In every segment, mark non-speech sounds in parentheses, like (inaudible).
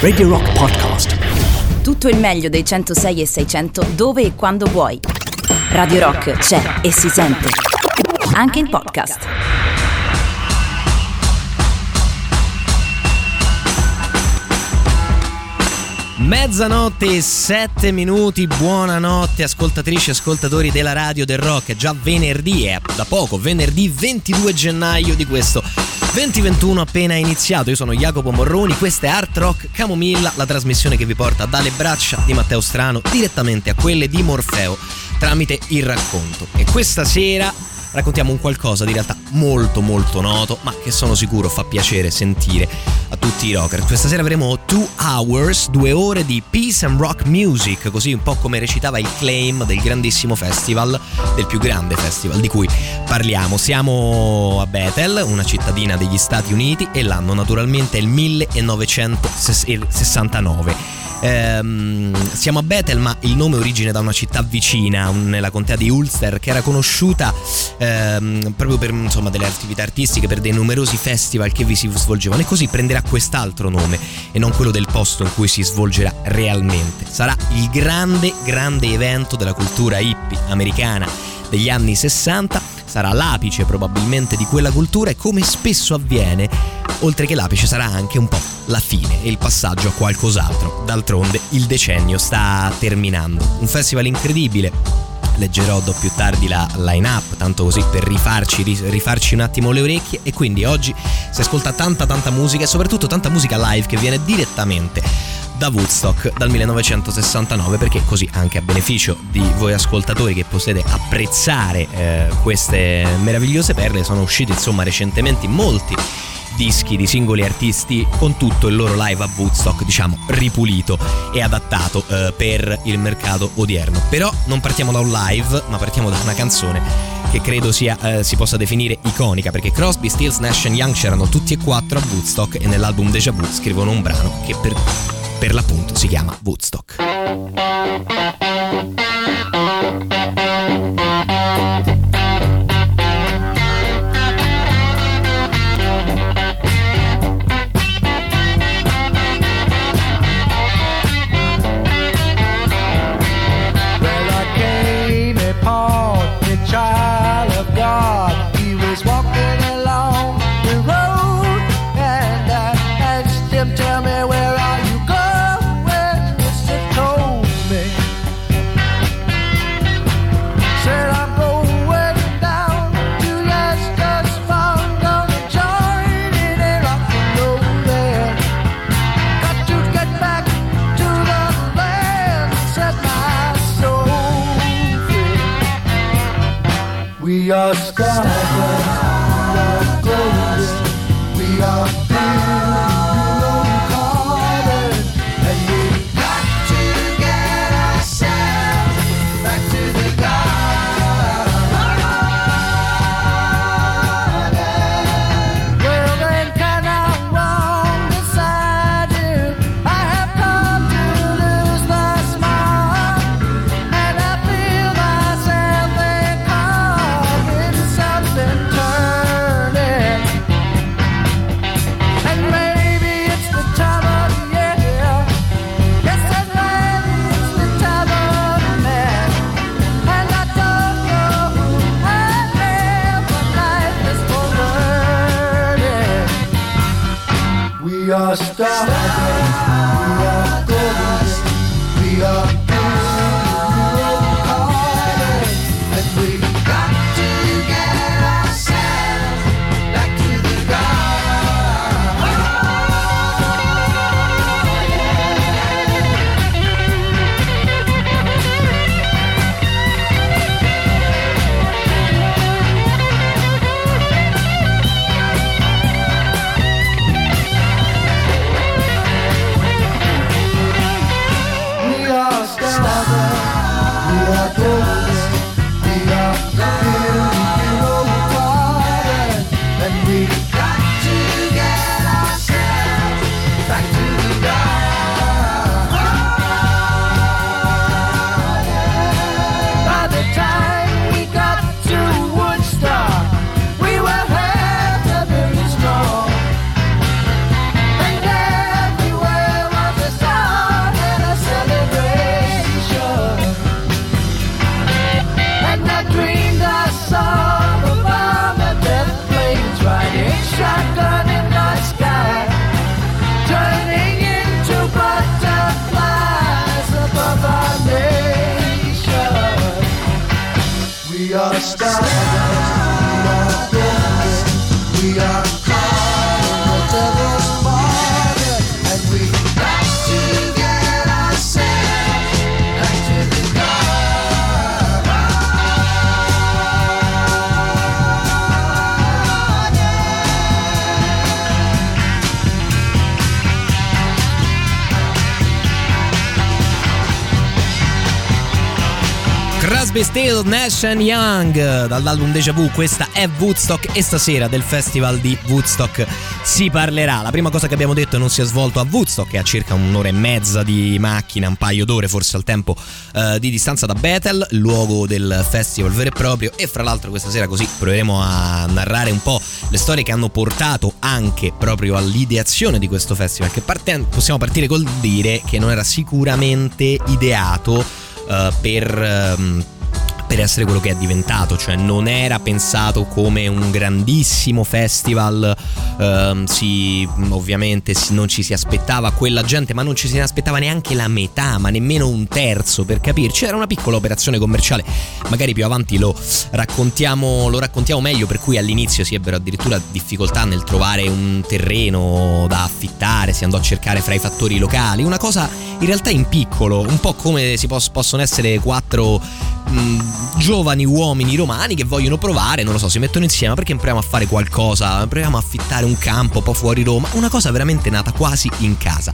Radio Rock Podcast. Tutto il meglio dei 106 e 600 dove e quando vuoi. Radio Rock c'è e si sente. Anche in podcast. Mezzanotte e sette minuti, buonanotte ascoltatrici e ascoltatori della radio del rock, è già venerdì, è da poco, venerdì 22 gennaio di questo 2021 appena iniziato. Io sono Jacopo Morroni, questa è Art Rock Camomilla, la trasmissione che vi porta dalle braccia di Matteo Strano direttamente a quelle di Morfeo tramite il racconto. E questa sera raccontiamo un qualcosa di realtà molto molto noto, ma che sono sicuro fa piacere sentire a tutti i rocker. Questa sera avremo Two Hours, due ore di Peace and Rock Music, così un po' come recitava il claim del grandissimo festival, del più grande festival di cui parliamo. Siamo a Bethel, una cittadina degli Stati Uniti, e l'anno naturalmente è il 1969. Ehm, siamo a Bethel, ma il nome origina da una città vicina, nella contea di Ulster, che era conosciuta ehm, proprio per insomma, delle attività artistiche, per dei numerosi festival che vi si svolgevano, e così prenderà quest'altro nome e non quello del posto in cui si svolgerà realmente. Sarà il grande, grande evento della cultura hippie americana degli anni 60 sarà l'apice probabilmente di quella cultura e come spesso avviene, oltre che l'apice sarà anche un po' la fine e il passaggio a qualcos'altro. D'altronde il decennio sta terminando. Un festival incredibile, leggerò più tardi la line up, tanto così per rifarci, rifarci un attimo le orecchie e quindi oggi si ascolta tanta tanta musica e soprattutto tanta musica live che viene direttamente da Woodstock dal 1969 perché così anche a beneficio di voi ascoltatori che potete apprezzare eh, queste meravigliose perle sono usciti insomma recentemente molti dischi di singoli artisti con tutto il loro live a Woodstock, diciamo, ripulito e adattato eh, per il mercato odierno. Però non partiamo da un live, ma partiamo da una canzone che credo sia, eh, si possa definire iconica, perché Crosby, Stills, Nash Young c'erano tutti e quattro a Woodstock e nell'album Deja Vu scrivono un brano che per per l'appunto si chiama Woodstock. Yes. Nash Young dall'album Deja Vu, questa è Woodstock e stasera del festival di Woodstock si parlerà. La prima cosa che abbiamo detto non si è svolto a Woodstock, è a circa un'ora e mezza di macchina, un paio d'ore forse al tempo eh, di distanza da Bethel, luogo del festival vero e proprio e fra l'altro questa sera così proveremo a narrare un po' le storie che hanno portato anche proprio all'ideazione di questo festival che partendo, possiamo partire col dire che non era sicuramente ideato uh, per... Um, per essere quello che è diventato, cioè non era pensato come un grandissimo festival, ehm, si, ovviamente non ci si aspettava quella gente, ma non ci si aspettava neanche la metà, ma nemmeno un terzo per capirci, era una piccola operazione commerciale, magari più avanti lo raccontiamo, lo raccontiamo meglio, per cui all'inizio si ebbero addirittura difficoltà nel trovare un terreno da affittare, si andò a cercare fra i fattori locali, una cosa in realtà in piccolo, un po' come si pos- possono essere quattro mh, giovani uomini romani che vogliono provare, non lo so, si mettono insieme perché proviamo a fare qualcosa, proviamo a affittare un campo un po' fuori Roma, una cosa veramente nata quasi in casa.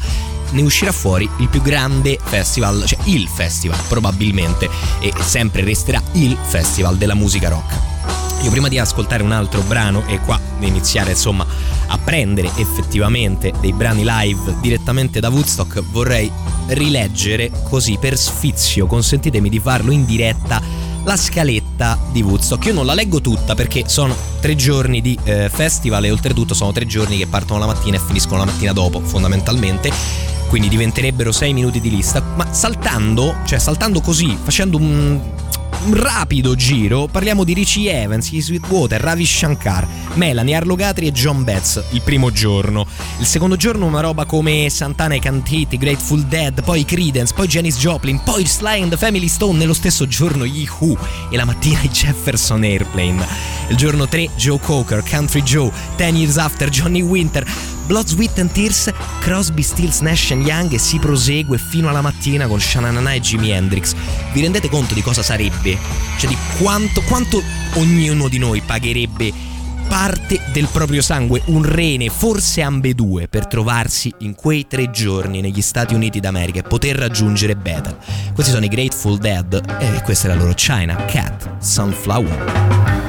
Ne uscirà fuori il più grande festival, cioè il festival probabilmente, e sempre resterà il festival della musica rock. Io prima di ascoltare un altro brano e qua iniziare insomma a prendere effettivamente dei brani live direttamente da Woodstock vorrei rileggere così per sfizio, consentitemi di farlo in diretta la scaletta di Woodstock. Io non la leggo tutta perché sono tre giorni di eh, festival e oltretutto sono tre giorni che partono la mattina e finiscono la mattina dopo, fondamentalmente. Quindi diventerebbero sei minuti di lista. Ma saltando, cioè saltando così, facendo un un rapido giro parliamo di Richie Evans, i Sweetwater, Ravi Shankar, Melanie, Arlo Gatri e John Betts il primo giorno. Il secondo giorno una roba come Santana e Can't Hit, Grateful Dead, poi Credence, poi Janis Joplin, poi Sly and the Family Stone nello stesso giorno gli Who e la mattina i Jefferson Airplane. Il giorno 3 Joe Coker, Country Joe, Ten Years After, Johnny Winter, Blood, Sweat and Tears, Crosby, Stills, Nash Young e si prosegue fino alla mattina con Shananana e Jimi Hendrix. Vi rendete conto di cosa sarebbe? Cioè di quanto, quanto ognuno di noi pagherebbe parte del proprio sangue, un rene, forse ambedue, per trovarsi in quei tre giorni negli Stati Uniti d'America e poter raggiungere Bethel. Questi sono i Grateful Dead e questa è la loro China Cat Sunflower.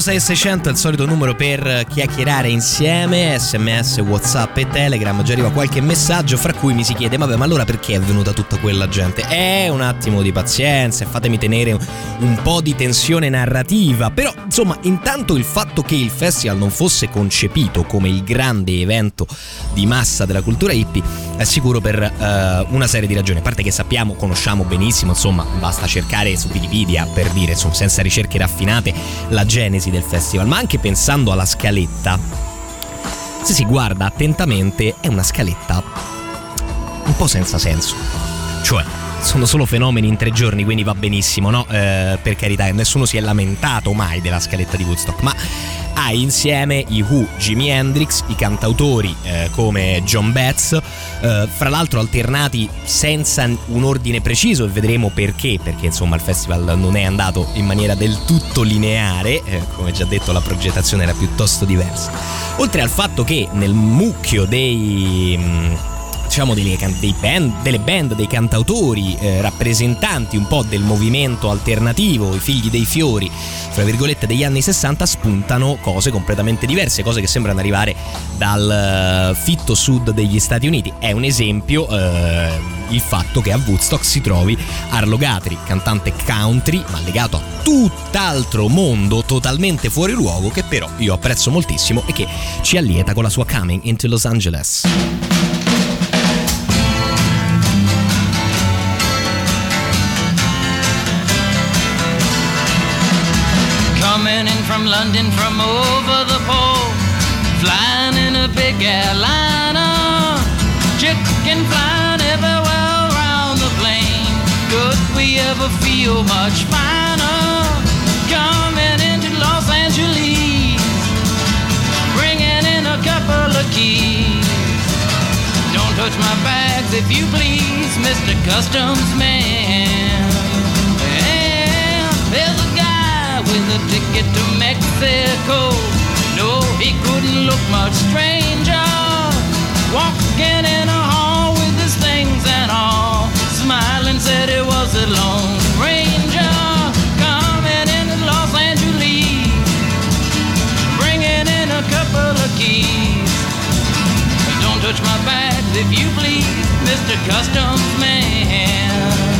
339 106 600 è il solito numero per chiacchierare insieme, sms, whatsapp e telegram, già arriva qualche messaggio fra cui mi si chiede vabbè ma allora perché è venuta tutta quella gente? Eh, un attimo di pazienza fatemi tenere un po' di tensione narrativa, però insomma intanto il fatto che il festival non fosse concepito come il grande evento di massa della cultura hippie sicuro per uh, una serie di ragioni, a parte che sappiamo, conosciamo benissimo, insomma basta cercare su Wikipedia per dire insomma senza ricerche raffinate la genesi del festival, ma anche pensando alla scaletta, se si guarda attentamente è una scaletta un po' senza senso. Cioè, sono solo fenomeni in tre giorni, quindi va benissimo, no? Eh, per carità, nessuno si è lamentato mai della scaletta di Woodstock, ma ha insieme i Who, Jimi Hendrix, i cantautori eh, come John Betts, eh, fra l'altro alternati senza un ordine preciso e vedremo perché, perché insomma il festival non è andato in maniera del tutto lineare, eh, come già detto la progettazione era piuttosto diversa. Oltre al fatto che nel mucchio dei... Mh, mm, diciamo delle, band, delle band, dei cantautori, eh, rappresentanti un po' del movimento alternativo, i figli dei fiori, fra virgolette, degli anni 60, spuntano cose completamente diverse, cose che sembrano arrivare dal uh, fitto sud degli Stati Uniti. È un esempio uh, il fatto che a Woodstock si trovi Arlo Guthrie, cantante country, ma legato a tutt'altro mondo totalmente fuori luogo, che però io apprezzo moltissimo e che ci allieta con la sua Coming into Los Angeles. From London from over the pole, flying in a big airliner, chicken flying everywhere around the plane. Could we ever feel much finer? Coming into Los Angeles, bringing in a couple of keys. Don't touch my bags if you please, Mr. Customs Man. With a ticket to Mexico. No, he couldn't look much stranger. Walking in a hall with his things and all. Smiling said he was a lone ranger. Coming into Los Angeles. Bringing in a couple of keys. Don't touch my bags if you please, Mr. Customs Man.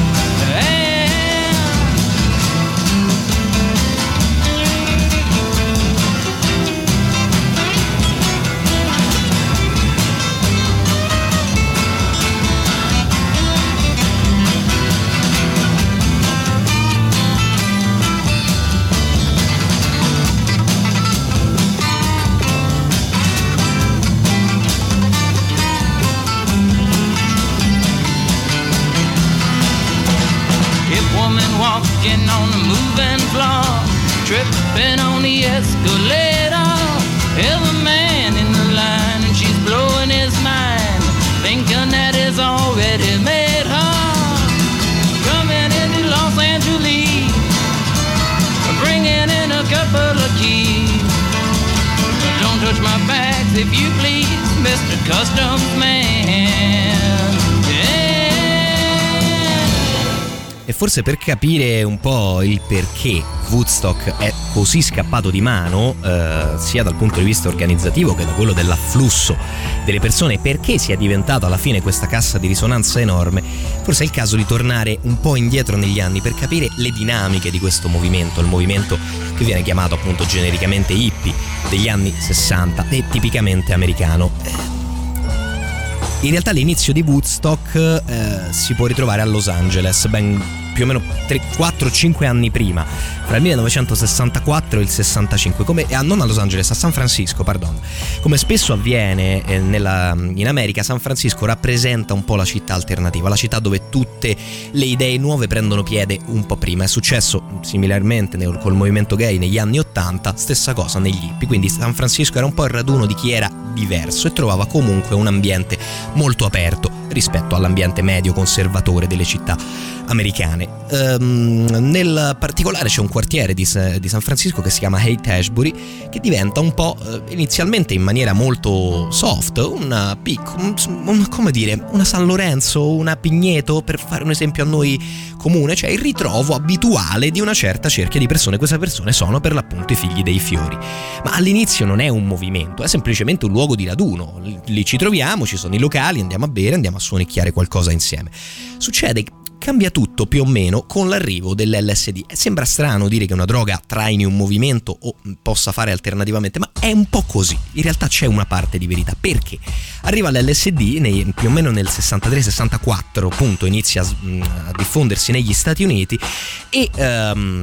Forse per capire un po' il perché Woodstock è così scappato di mano, eh, sia dal punto di vista organizzativo che da quello dell'afflusso delle persone, perché sia diventata alla fine questa cassa di risonanza enorme, forse è il caso di tornare un po' indietro negli anni per capire le dinamiche di questo movimento, il movimento che viene chiamato appunto genericamente hippie degli anni 60 e tipicamente americano. In realtà l'inizio di Woodstock eh, si può ritrovare a Los Angeles, ben più o meno 4-5 anni prima, tra il 1964 e il 65, come, ah, non a Los Angeles, a San Francisco, pardon. Come spesso avviene eh, nella, in America, San Francisco rappresenta un po' la città alternativa, la città dove tutte le idee nuove prendono piede un po' prima. È successo similarmente nel, col movimento gay negli anni 80, stessa cosa negli hippie, quindi San Francisco era un po' il raduno di chi era diverso e trovava comunque un ambiente molto aperto rispetto all'ambiente medio conservatore delle città americane. Um, nel particolare c'è un quartiere di, di, San Francisco che si chiama Haight Ashbury che diventa un po' uh, inizialmente in maniera molto soft, una pic, un, un, come dire, una San Lorenzo, una Pigneto per fare un esempio a noi comune, cioè il ritrovo abituale di una certa cerchia di persone. Queste persone sono per l'appunto i figli dei fiori. Ma all'inizio non è un movimento, è semplicemente un luogo di raduno. Lì ci troviamo, ci sono i locali, andiamo a bere, andiamo a suonicchiare qualcosa insieme. Succede cambia tutto più o meno con l'arrivo dell'LSD. Sembra strano dire che una droga traini un movimento o possa fare alternativamente, ma è un po' così. In realtà c'è una parte di verità. Perché? Arriva l'LSD nei, più o meno nel 63-64, appunto, inizia a, a, diffondersi negli Stati Uniti e... Um,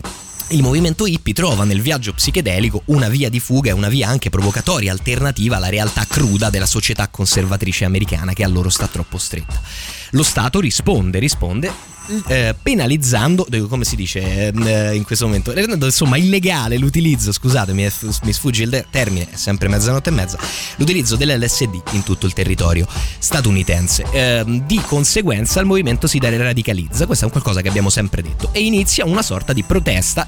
il movimento hippie trova nel viaggio psichedelico una via di fuga e una via anche provocatoria alternativa alla realtà cruda della società conservatrice americana che a loro sta troppo stretta. Lo Stato risponde, risponde eh, penalizzando, come si dice eh, in questo momento, rendendo insomma illegale l'utilizzo, scusatemi, mi sfugge il termine, è sempre mezzanotte e mezza, l'utilizzo dell'LSD in tutto il territorio statunitense. Eh, di conseguenza il movimento si radicalizza, questo è un qualcosa che abbiamo sempre detto, e inizia una sorta di protesta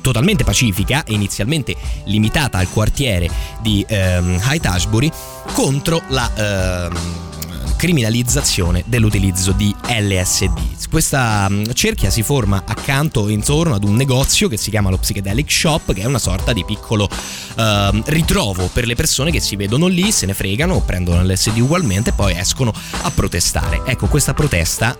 totalmente pacifica, inizialmente limitata al quartiere di ehm, Haight Ashbury, contro la... Ehm, criminalizzazione dell'utilizzo di LSD. Questa mm, cerchia si forma accanto intorno ad un negozio che si chiama lo Psychedelic Shop, che è una sorta di piccolo uh, ritrovo per le persone che si vedono lì, se ne fregano, prendono l'LSD ugualmente e poi escono a protestare. Ecco, questa protesta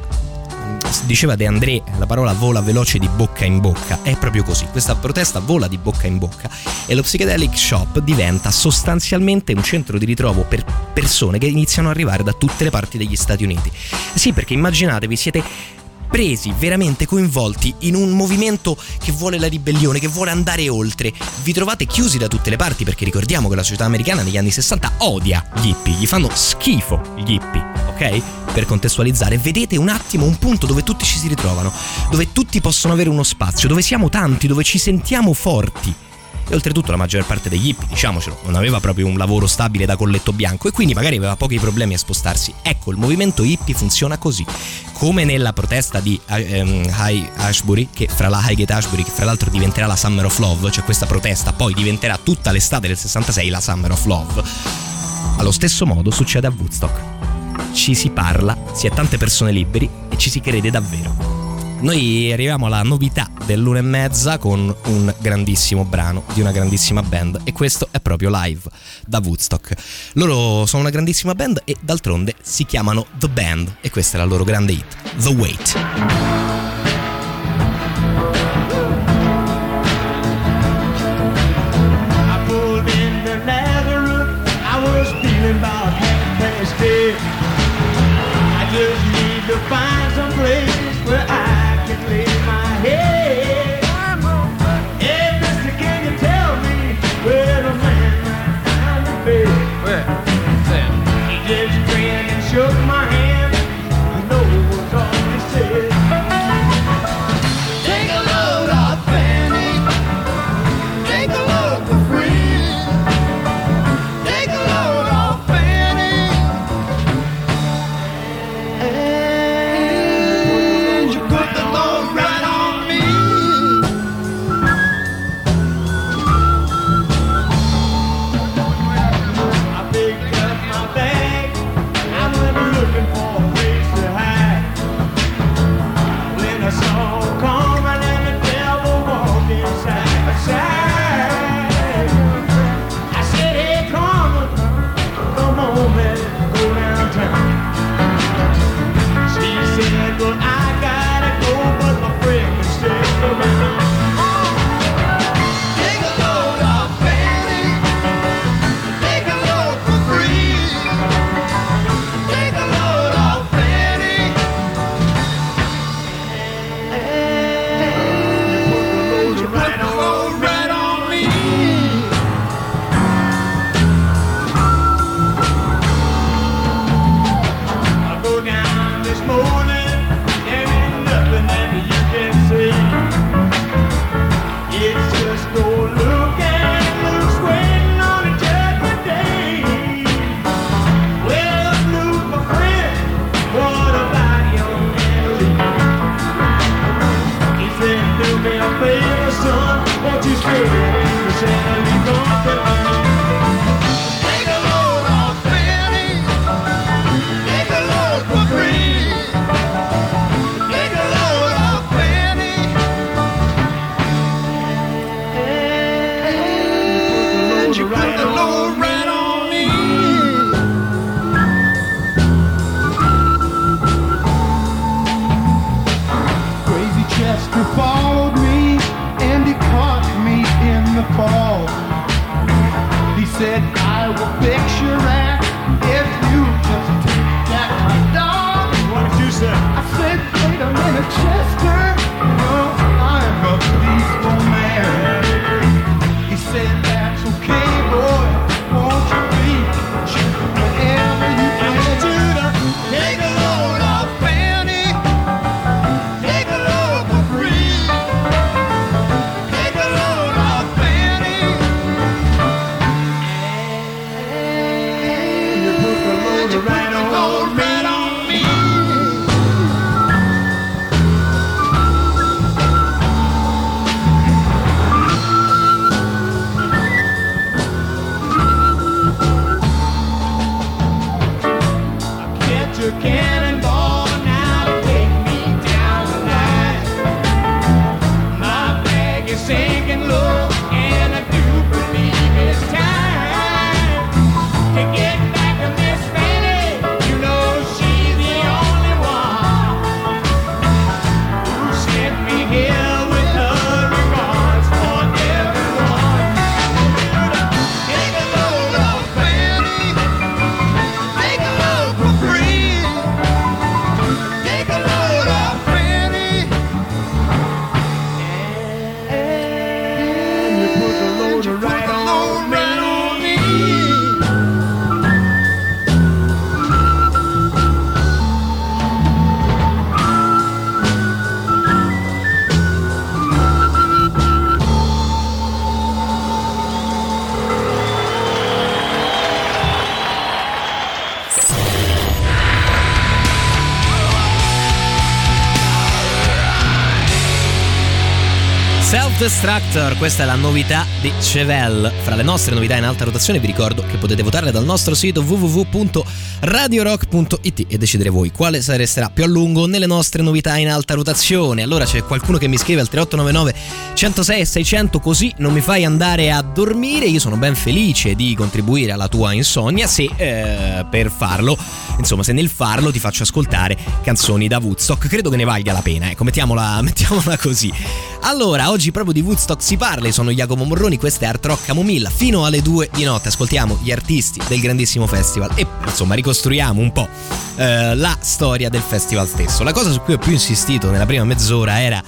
diceva De André, la parola vola veloce di bocca in bocca, è proprio così, questa protesta vola di bocca in bocca e lo Psychedelic Shop diventa sostanzialmente un centro di ritrovo per persone che iniziano ad arrivare da tutte le parti degli Stati Uniti. Sì, perché immaginatevi, siete presi, veramente coinvolti in un movimento che vuole la ribellione, che vuole andare oltre. Vi trovate chiusi da tutte le parti perché ricordiamo che la società americana negli anni 60 odia gli hippie, gli fanno schifo gli hippie, ok? Per contestualizzare, vedete un attimo un punto dove tutti ci si ritrovano, dove tutti possono avere uno spazio, dove siamo tanti, dove ci sentiamo forti e oltretutto la maggior parte degli hippie, diciamocelo, non aveva proprio un lavoro stabile da colletto bianco e quindi magari aveva pochi problemi a spostarsi. Ecco, il movimento hippie funziona così, come nella protesta di um, High Ashbury, che fra la Highgate Ashbury, che fra l'altro diventerà la Summer of Love, cioè questa protesta poi diventerà tutta l'estate del 66 la Summer of Love. Allo stesso modo succede a Woodstock. Ci si parla, si è tante persone liberi e ci si crede davvero. Noi arriviamo alla novità dell'una e mezza con un grandissimo brano di una grandissima band e questo è proprio live da Woodstock. Loro sono una grandissima band e d'altronde si chiamano The Band e questa è la loro grande hit, The Wait. Self-Destructor, questa è la novità di Chevelle. Fra le nostre novità in alta rotazione vi ricordo che potete votare dal nostro sito www.radiorock.it e decidere voi quale resterà più a lungo nelle nostre novità in alta rotazione. Allora c'è qualcuno che mi scrive al 3899 106 e 600 così non mi fai andare a dormire. Io sono ben felice di contribuire alla tua insonnia se eh, per farlo, insomma se nel farlo ti faccio ascoltare canzoni da Woodstock. Credo che ne valga la pena, ecco, mettiamola, (laughs) mettiamola così. Allora, oggi proprio di Woodstock si parla, io sono Jacopo Morroni, questa è Art Rock Camomilla, fino alle 2 di notte ascoltiamo gli artisti del grandissimo festival e insomma ricostruiamo un po' eh, la storia del festival stesso. La cosa su cui ho più insistito nella prima mezz'ora era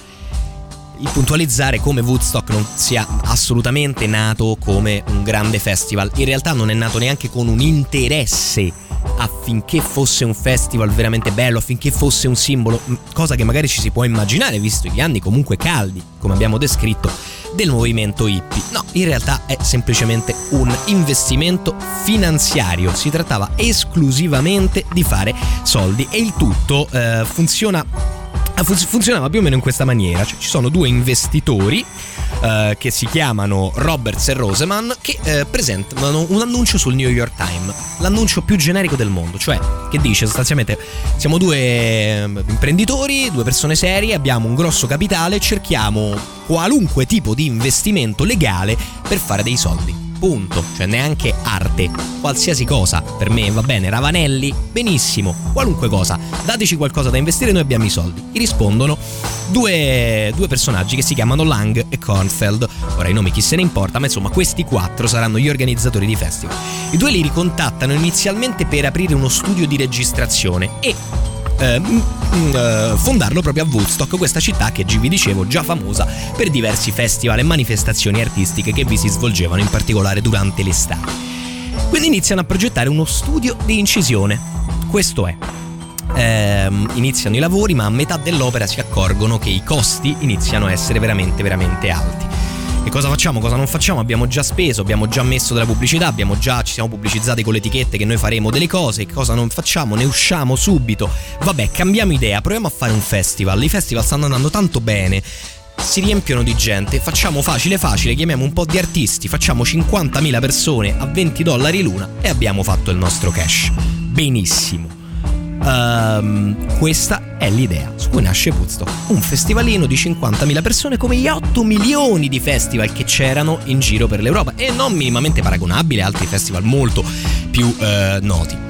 puntualizzare come Woodstock non sia assolutamente nato come un grande festival, in realtà non è nato neanche con un interesse affinché fosse un festival veramente bello, affinché fosse un simbolo, cosa che magari ci si può immaginare visto gli anni comunque caldi, come abbiamo descritto, del movimento hippie. No, in realtà è semplicemente un investimento finanziario, si trattava esclusivamente di fare soldi e il tutto eh, funziona funzionava più o meno in questa maniera, cioè ci sono due investitori eh, che si chiamano Roberts e Roseman che eh, presentano un annuncio sul New York Times, l'annuncio più generico del mondo, cioè che dice sostanzialmente siamo due eh, imprenditori, due persone serie, abbiamo un grosso capitale, cerchiamo qualunque tipo di investimento legale per fare dei soldi punto, cioè neanche arte, qualsiasi cosa, per me va bene, Ravanelli, benissimo, qualunque cosa, dateci qualcosa da investire, noi abbiamo i soldi. Gli rispondono due, due personaggi che si chiamano Lang e Kornfeld, ora i nomi chi se ne importa, ma insomma questi quattro saranno gli organizzatori di festival. I due li ricontattano inizialmente per aprire uno studio di registrazione e eh, eh, fondarlo proprio a Woodstock, questa città che vi dicevo già famosa per diversi festival e manifestazioni artistiche che vi si svolgevano in particolare durante l'estate. Quindi iniziano a progettare uno studio di incisione. Questo è. Ehm, iniziano i lavori, ma a metà dell'opera si accorgono che i costi iniziano a essere veramente, veramente alti. Che cosa facciamo? Cosa non facciamo? Abbiamo già speso, abbiamo già messo della pubblicità, abbiamo già, ci siamo pubblicizzati con le etichette che noi faremo delle cose, cosa non facciamo? Ne usciamo subito. Vabbè, cambiamo idea, proviamo a fare un festival. I festival stanno andando tanto bene. Si riempiono di gente, facciamo facile facile, chiamiamo un po' di artisti, facciamo 50.000 persone a 20 dollari l'una e abbiamo fatto il nostro cash. Benissimo. Um, questa è l'idea. Su cui nasce Woodstock, un festivalino di 50.000 persone come gli 8 milioni di festival che c'erano in giro per l'Europa. E non minimamente paragonabile a altri festival molto più eh, noti.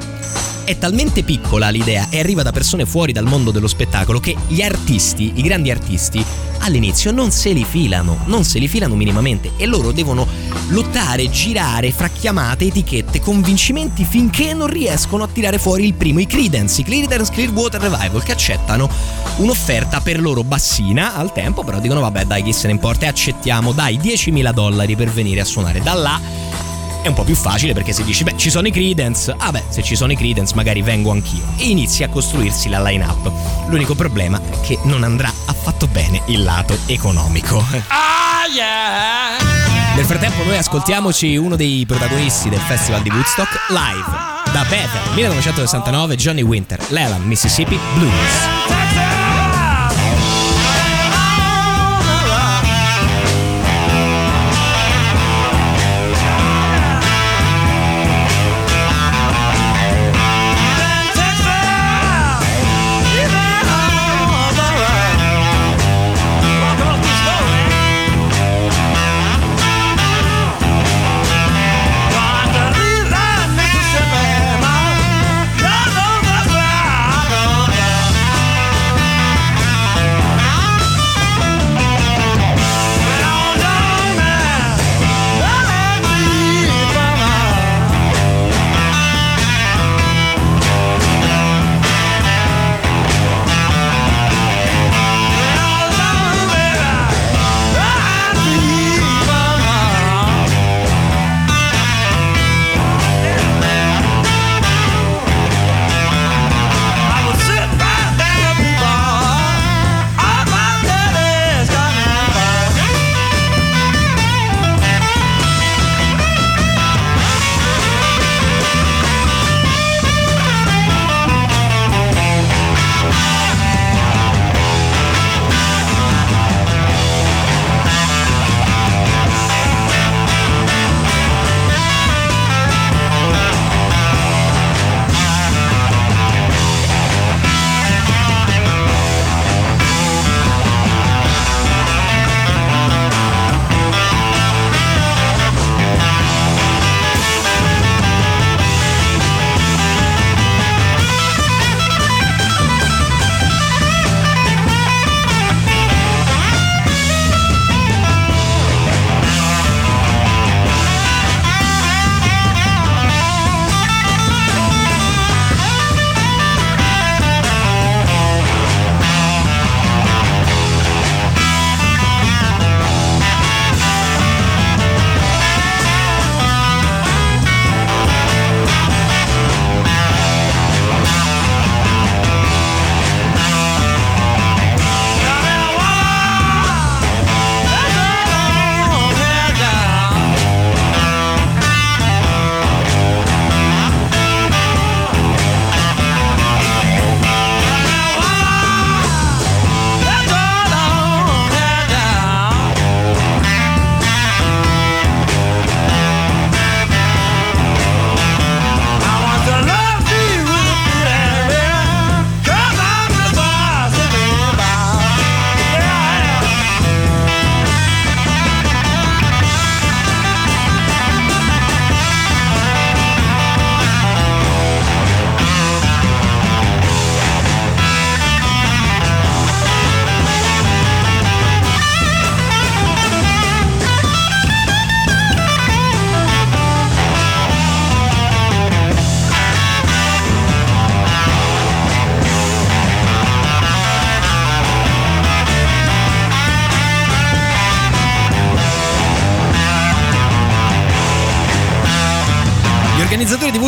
È talmente piccola l'idea e arriva da persone fuori dal mondo dello spettacolo che gli artisti, i grandi artisti, all'inizio non se li filano, non se li filano minimamente e loro devono lottare, girare fra chiamate, etichette, convincimenti finché non riescono a tirare fuori il primo, i Credence, i Credence Clearwater Revival che accettano un'offerta per loro bassina. Al tempo, però dicono vabbè dai chi se ne importa e accettiamo dai 10.000 dollari per venire a suonare. Da là è un po' più facile perché se dici beh ci sono i Credence, ah beh se ci sono i Credence magari vengo anch'io e inizi a costruirsi la line up. L'unico problema è che non andrà affatto bene il lato economico. Nel frattempo noi ascoltiamoci uno dei protagonisti del festival di Woodstock live da Bethel 1969 Johnny Winter, Leland, Mississippi Blues.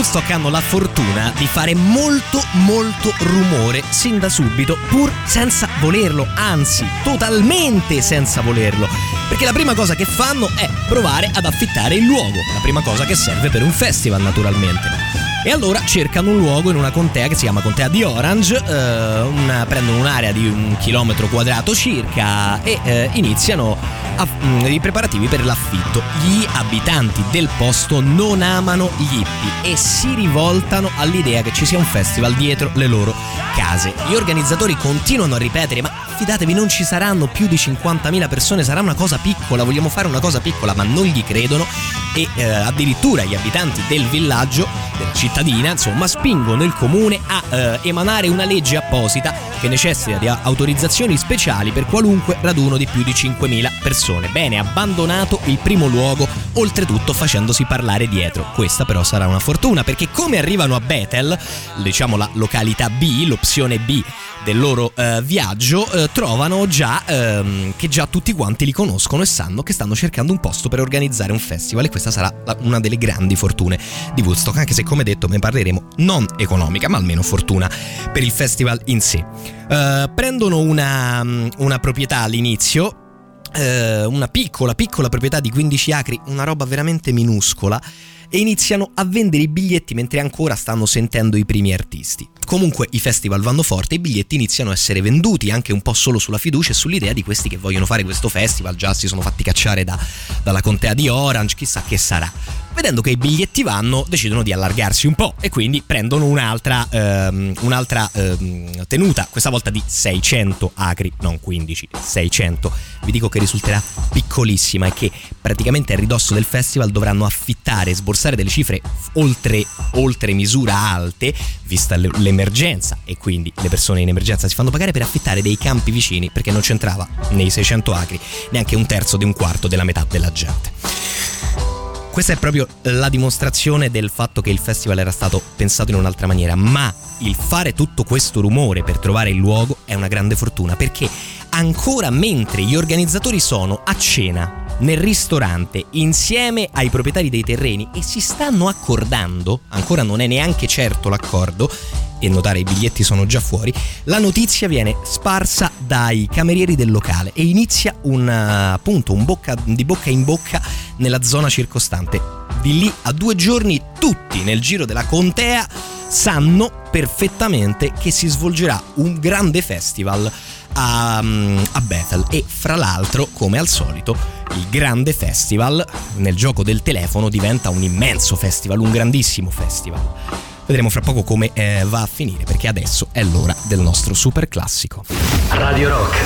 Di Woodstock hanno la fortuna di fare molto molto rumore sin da subito, pur senza volerlo, anzi totalmente senza volerlo. Perché la prima cosa che fanno è provare ad affittare il luogo, la prima cosa che serve per un festival naturalmente. E allora cercano un luogo in una contea che si chiama Contea di Orange, eh, una- prendono un'area di un chilometro quadrato circa e eh, iniziano mm, i preparativi per l'affitto. Gli abitanti del posto non amano gli hippie e si rivoltano all'idea che ci sia un festival dietro le loro case. Gli organizzatori continuano a ripetere ma fidatevi non ci saranno più di 50.000 persone, sarà una cosa piccola, vogliamo fare una cosa piccola, ma non gli credono e eh, addirittura gli abitanti del villaggio, della cittadina, insomma, spingono il comune a eh, emanare una legge apposita che necessita di autorizzazioni speciali per qualunque raduno di più di 5.000 persone. Bene, abbandonato il primo luogo, oltretutto facendosi parlare dietro. Questa però sarà una fortuna perché come arrivano a Bethel, diciamo la località B, l'opzione B del loro eh, viaggio, eh, trovano già ehm, che già tutti quanti li conoscono e sanno che stanno cercando un posto per organizzare un festival e questa sarà la- una delle grandi fortune di Woodstock, anche se come detto ne parleremo non economica, ma almeno fortuna per il festival in sé. Eh, prendono una, una proprietà all'inizio, eh, una piccola, piccola proprietà di 15 acri, una roba veramente minuscola, e iniziano a vendere i biglietti mentre ancora stanno sentendo i primi artisti. Comunque i festival vanno forte i biglietti iniziano a essere venduti anche un po' solo sulla fiducia e sull'idea di questi che vogliono fare questo festival, già si sono fatti cacciare da- dalla contea di Orange, chissà che sarà. Vedendo che i biglietti vanno, decidono di allargarsi un po' e quindi prendono un'altra, ehm, un'altra ehm, tenuta, questa volta di 600 acri, non 15, 600. Vi dico che risulterà piccolissima e che praticamente a ridosso del festival dovranno affittare e sborsare delle cifre oltre, oltre misura alte, vista l'emergenza e quindi le persone in emergenza si fanno pagare per affittare dei campi vicini perché non c'entrava nei 600 acri neanche un terzo di un quarto della metà della gente. Questa è proprio la dimostrazione del fatto che il festival era stato pensato in un'altra maniera, ma il fare tutto questo rumore per trovare il luogo è una grande fortuna perché ancora mentre gli organizzatori sono a cena nel ristorante insieme ai proprietari dei terreni e si stanno accordando, ancora non è neanche certo l'accordo, e notare i biglietti sono già fuori, la notizia viene sparsa dai camerieri del locale e inizia un eh, appunto un bocca, di bocca in bocca nella zona circostante. Di lì a due giorni tutti nel giro della contea sanno perfettamente che si svolgerà un grande festival a, a Bethel e fra l'altro come al solito il grande festival nel gioco del telefono diventa un immenso festival, un grandissimo festival. Vedremo fra poco come eh, va a finire perché adesso è l'ora del nostro super classico. Radio Rock.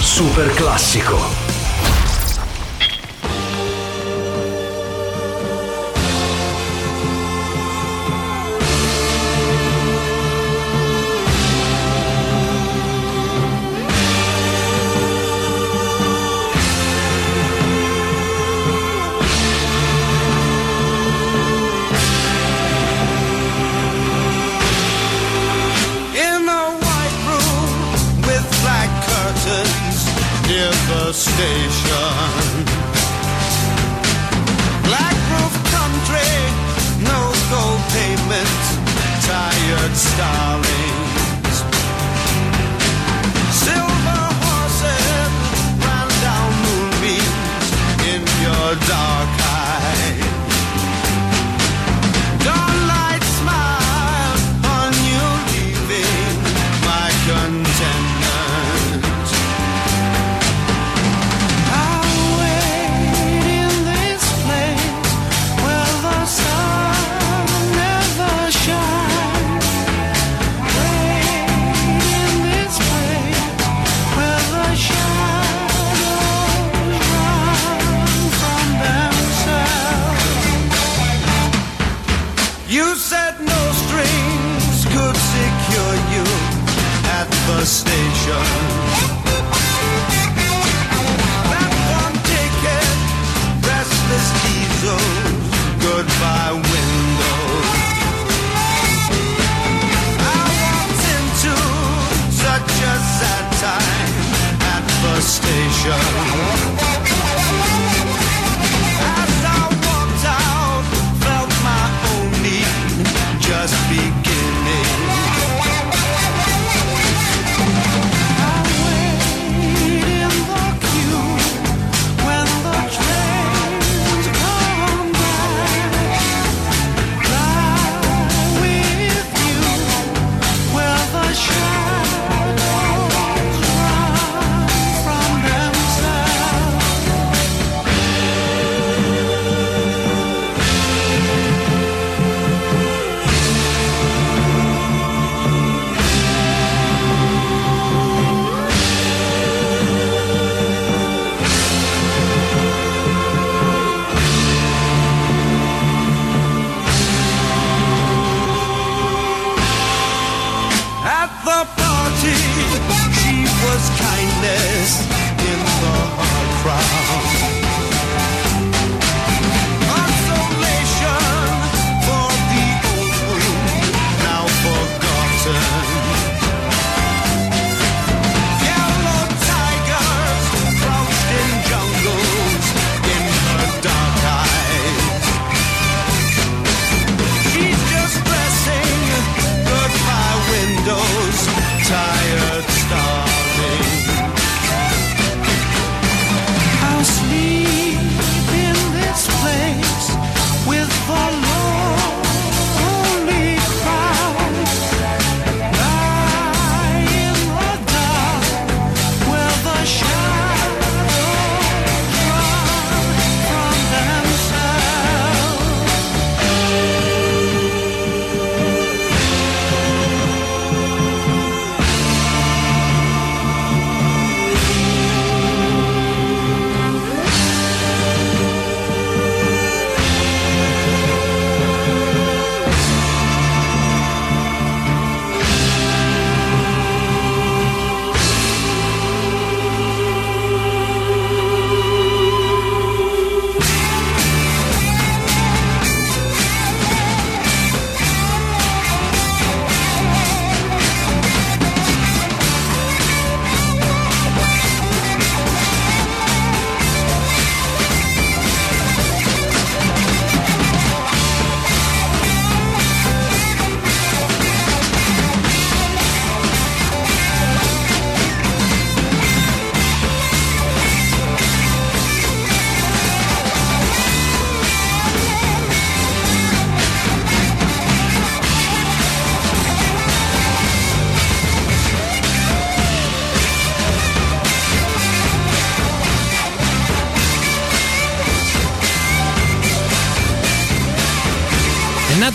Super classico.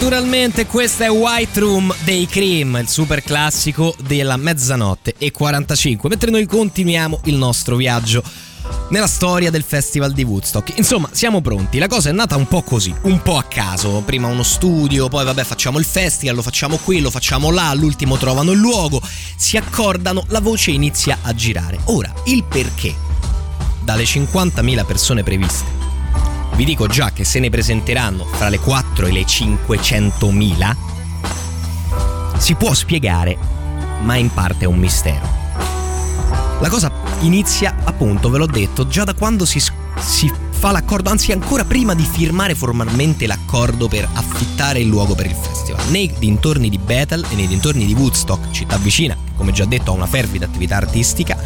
Naturalmente questa è White Room dei Cream, il super classico della mezzanotte e 45, mentre noi continuiamo il nostro viaggio nella storia del festival di Woodstock. Insomma, siamo pronti. La cosa è nata un po' così, un po' a caso. Prima uno studio, poi vabbè, facciamo il festival, lo facciamo qui, lo facciamo là, all'ultimo trovano il luogo, si accordano, la voce inizia a girare. Ora, il perché dalle 50.000 persone previste vi dico già che se ne presenteranno fra le 4 e le 500.000, si può spiegare, ma in parte è un mistero. La cosa inizia, appunto, ve l'ho detto, già da quando si, si fa l'accordo, anzi ancora prima di firmare formalmente l'accordo per affittare il luogo per il festival. Nei dintorni di Bethel e nei dintorni di Woodstock, città vicina, come già detto ha una fervida attività artistica,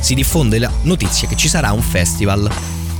si diffonde la notizia che ci sarà un festival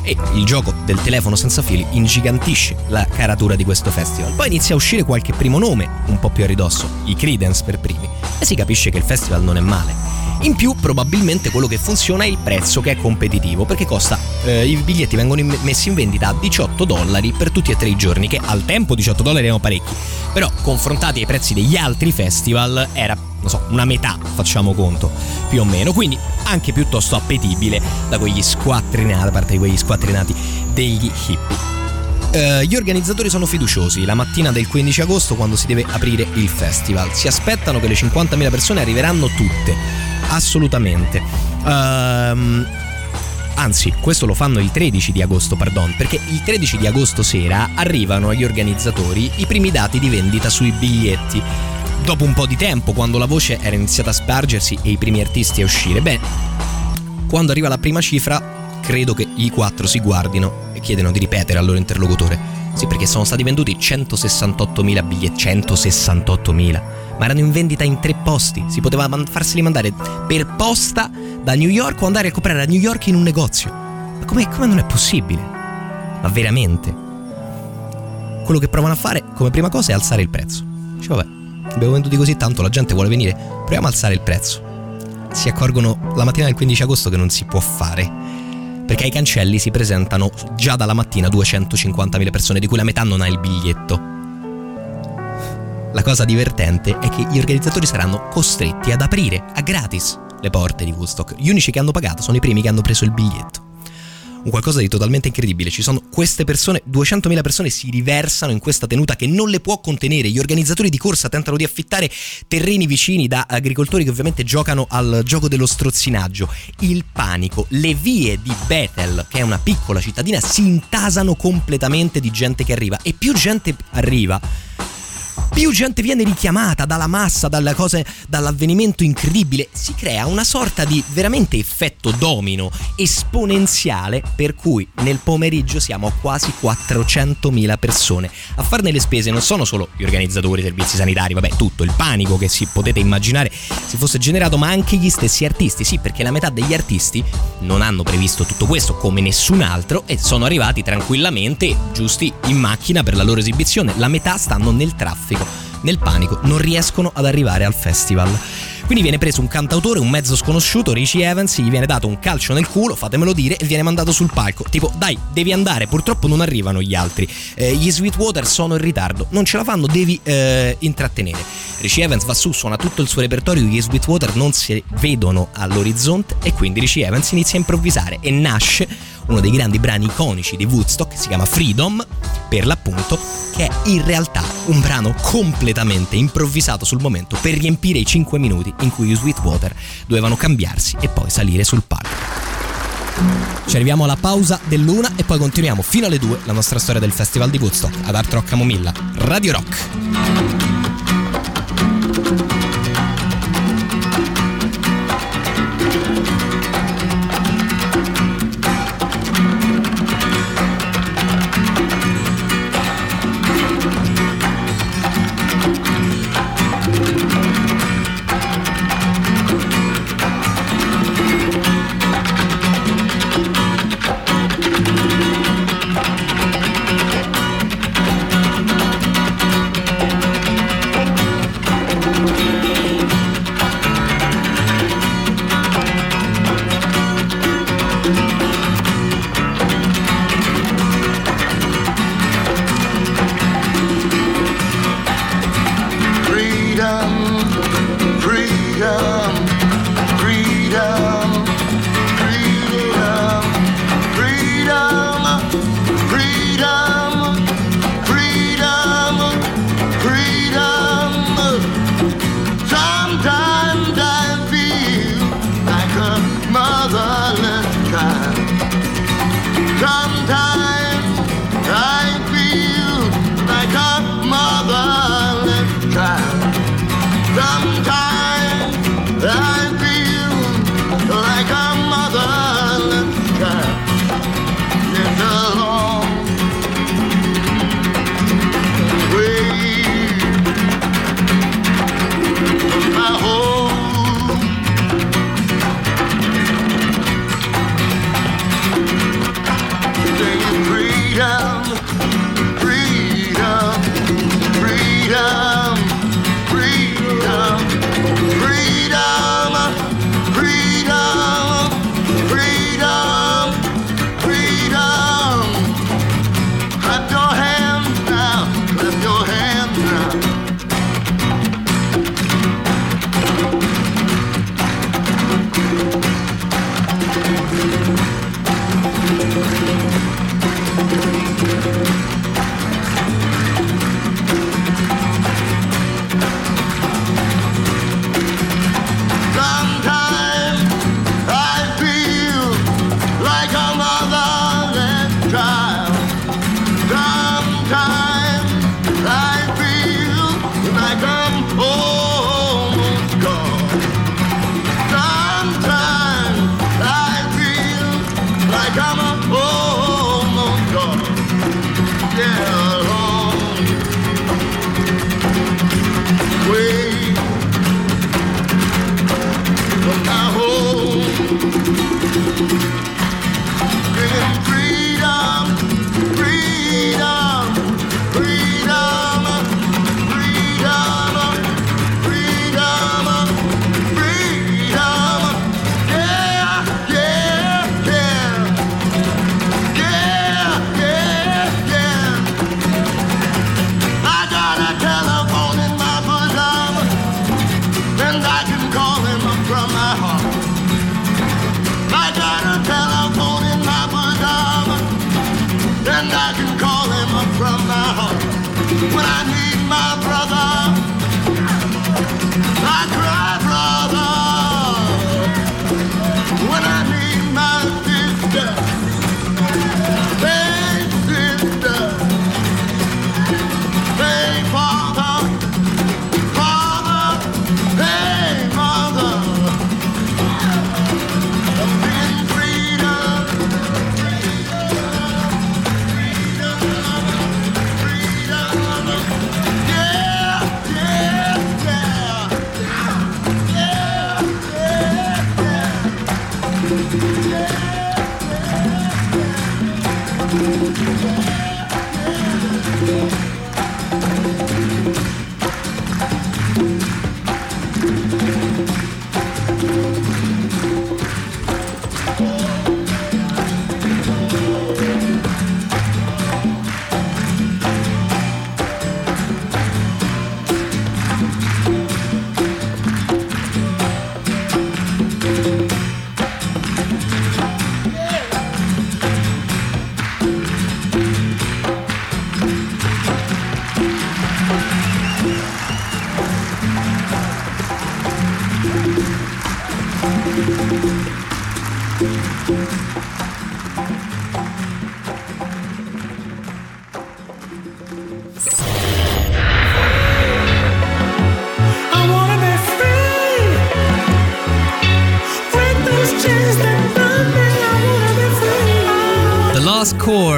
e il gioco del telefono senza fili ingigantisce la caratura di questo festival. Poi inizia a uscire qualche primo nome, un po' più a ridosso, i Credence per primi, e si capisce che il festival non è male. In più, probabilmente quello che funziona è il prezzo che è competitivo, perché costa. Eh, I biglietti vengono in- messi in vendita a 18 dollari per tutti e tre i giorni, che al tempo 18 dollari erano parecchi. Però, confrontati ai prezzi degli altri festival, era, non so, una metà, facciamo conto, più o meno. Quindi anche piuttosto appetibile da quegli squattrinati, da parte di quegli squattrinati degli hippie. Eh, gli organizzatori sono fiduciosi. La mattina del 15 agosto, quando si deve aprire il festival, si aspettano che le 50.000 persone arriveranno tutte. Assolutamente. Ehm, anzi, questo lo fanno il 13 di agosto, pardon, perché il 13 di agosto sera arrivano agli organizzatori i primi dati di vendita sui biglietti. Dopo un po' di tempo, quando la voce era iniziata a spargersi e i primi artisti a uscire, beh, quando arriva la prima cifra, credo che i quattro si guardino e chiedono di ripetere al loro interlocutore. Sì, perché sono stati venduti 168.000 biglietti. 168.000. Ma erano in vendita in tre posti. Si poteva man- farseli mandare per posta da New York o andare a comprare a New York in un negozio. Ma come, come non è possibile? Ma veramente? Quello che provano a fare come prima cosa è alzare il prezzo. Dice, vabbè, abbiamo venduti così tanto, la gente vuole venire, proviamo a alzare il prezzo. Si accorgono la mattina del 15 agosto che non si può fare perché ai cancelli si presentano già dalla mattina 250.000 persone, di cui la metà non ha il biglietto. La cosa divertente è che gli organizzatori saranno costretti ad aprire a gratis le porte di Woodstock. Gli unici che hanno pagato sono i primi che hanno preso il biglietto. Un qualcosa di totalmente incredibile. Ci sono queste persone, 200.000 persone si riversano in questa tenuta che non le può contenere. Gli organizzatori di corsa tentano di affittare terreni vicini da agricoltori che ovviamente giocano al gioco dello strozzinaggio. Il panico, le vie di Bethel, che è una piccola cittadina, si intasano completamente di gente che arriva e più gente arriva più gente viene richiamata dalla massa, cose, dall'avvenimento incredibile, si crea una sorta di veramente effetto domino esponenziale per cui nel pomeriggio siamo quasi 400.000 persone. A farne le spese non sono solo gli organizzatori, i servizi sanitari, vabbè, tutto il panico che si potete immaginare si fosse generato, ma anche gli stessi artisti, sì, perché la metà degli artisti non hanno previsto tutto questo come nessun altro e sono arrivati tranquillamente giusti in macchina per la loro esibizione. La metà stanno nel traffico, nel panico, non riescono ad arrivare al festival. Quindi viene preso un cantautore, un mezzo sconosciuto, Richie Evans, gli viene dato un calcio nel culo, fatemelo dire, e viene mandato sul palco. Tipo, dai, devi andare, purtroppo non arrivano gli altri. Eh, gli Sweetwater sono in ritardo, non ce la fanno, devi eh, intrattenere. Richie Evans va su, suona tutto il suo repertorio, gli Sweetwater non si vedono all'orizzonte e quindi Richie Evans inizia a improvvisare e nasce uno dei grandi brani iconici di Woodstock, si chiama Freedom, per l'appunto, che è in realtà un brano completamente improvvisato sul momento per riempire i 5 minuti in cui gli Sweetwater dovevano cambiarsi e poi salire sul palco. Ci arriviamo alla pausa dell'una e poi continuiamo fino alle 2 la nostra storia del Festival di Woodstock ad Art Rock Camomilla, Radio Rock.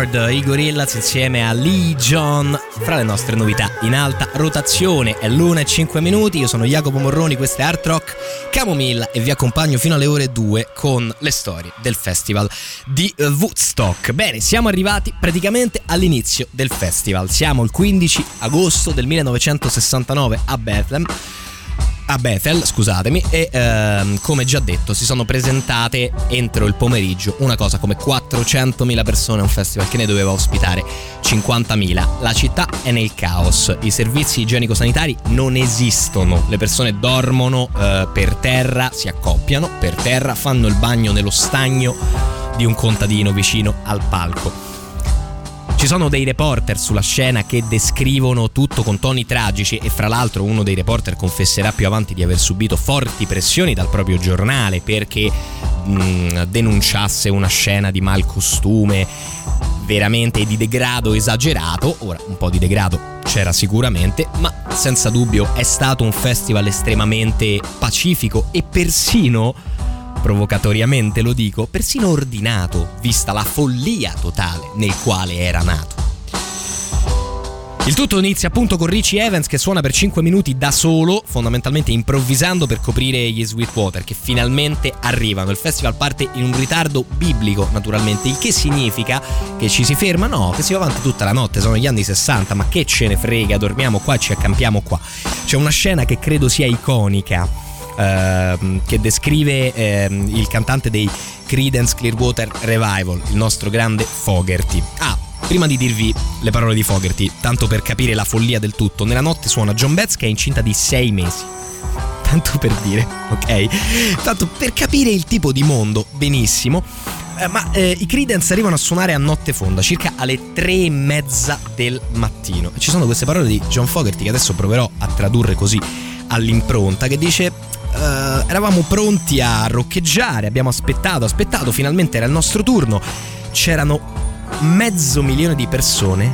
Chord, i Gorillaz insieme a Lee John. Fra le nostre novità in alta rotazione è l'una e 5 minuti. Io sono Jacopo Morroni, questo è Art Rock Camomilla e vi accompagno fino alle ore 2 con le storie del festival di Woodstock. Bene, siamo arrivati praticamente all'inizio del festival. Siamo il 15 agosto del 1969 a Bethlehem a Bethel, scusatemi, e ehm, come già detto si sono presentate entro il pomeriggio una cosa come 400.000 persone a un festival che ne doveva ospitare 50.000. La città è nel caos, i servizi igienico-sanitari non esistono, le persone dormono eh, per terra, si accoppiano per terra, fanno il bagno nello stagno di un contadino vicino al palco. Ci sono dei reporter sulla scena che descrivono tutto con toni tragici e fra l'altro uno dei reporter confesserà più avanti di aver subito forti pressioni dal proprio giornale perché mh, denunciasse una scena di malcostume veramente di degrado esagerato. Ora, un po' di degrado c'era sicuramente, ma senza dubbio è stato un festival estremamente pacifico e persino provocatoriamente lo dico, persino ordinato, vista la follia totale nel quale era nato. Il tutto inizia appunto con Richie Evans che suona per 5 minuti da solo, fondamentalmente improvvisando per coprire gli Sweetwater che finalmente arrivano. Il festival parte in un ritardo biblico, naturalmente, il che significa che ci si ferma, no, che si va avanti tutta la notte, sono gli anni 60, ma che ce ne frega, dormiamo qua, ci accampiamo qua. C'è una scena che credo sia iconica ehm, che descrive ehm, il cantante dei Creedence Clearwater Revival, il nostro grande Fogerty. Ah, prima di dirvi le parole di Fogerty, tanto per capire la follia del tutto, nella notte suona John Betts che è incinta di 6 mesi. Tanto per dire, ok? Tanto per capire il tipo di mondo, benissimo. Eh, ma eh, i Creedence arrivano a suonare a notte fonda, circa alle tre e mezza del mattino. Ci sono queste parole di John Fogerty che adesso proverò a tradurre così all'impronta, che dice eh, eravamo pronti a roccheggiare, abbiamo aspettato, aspettato, finalmente era il nostro turno. C'erano mezzo milione di persone,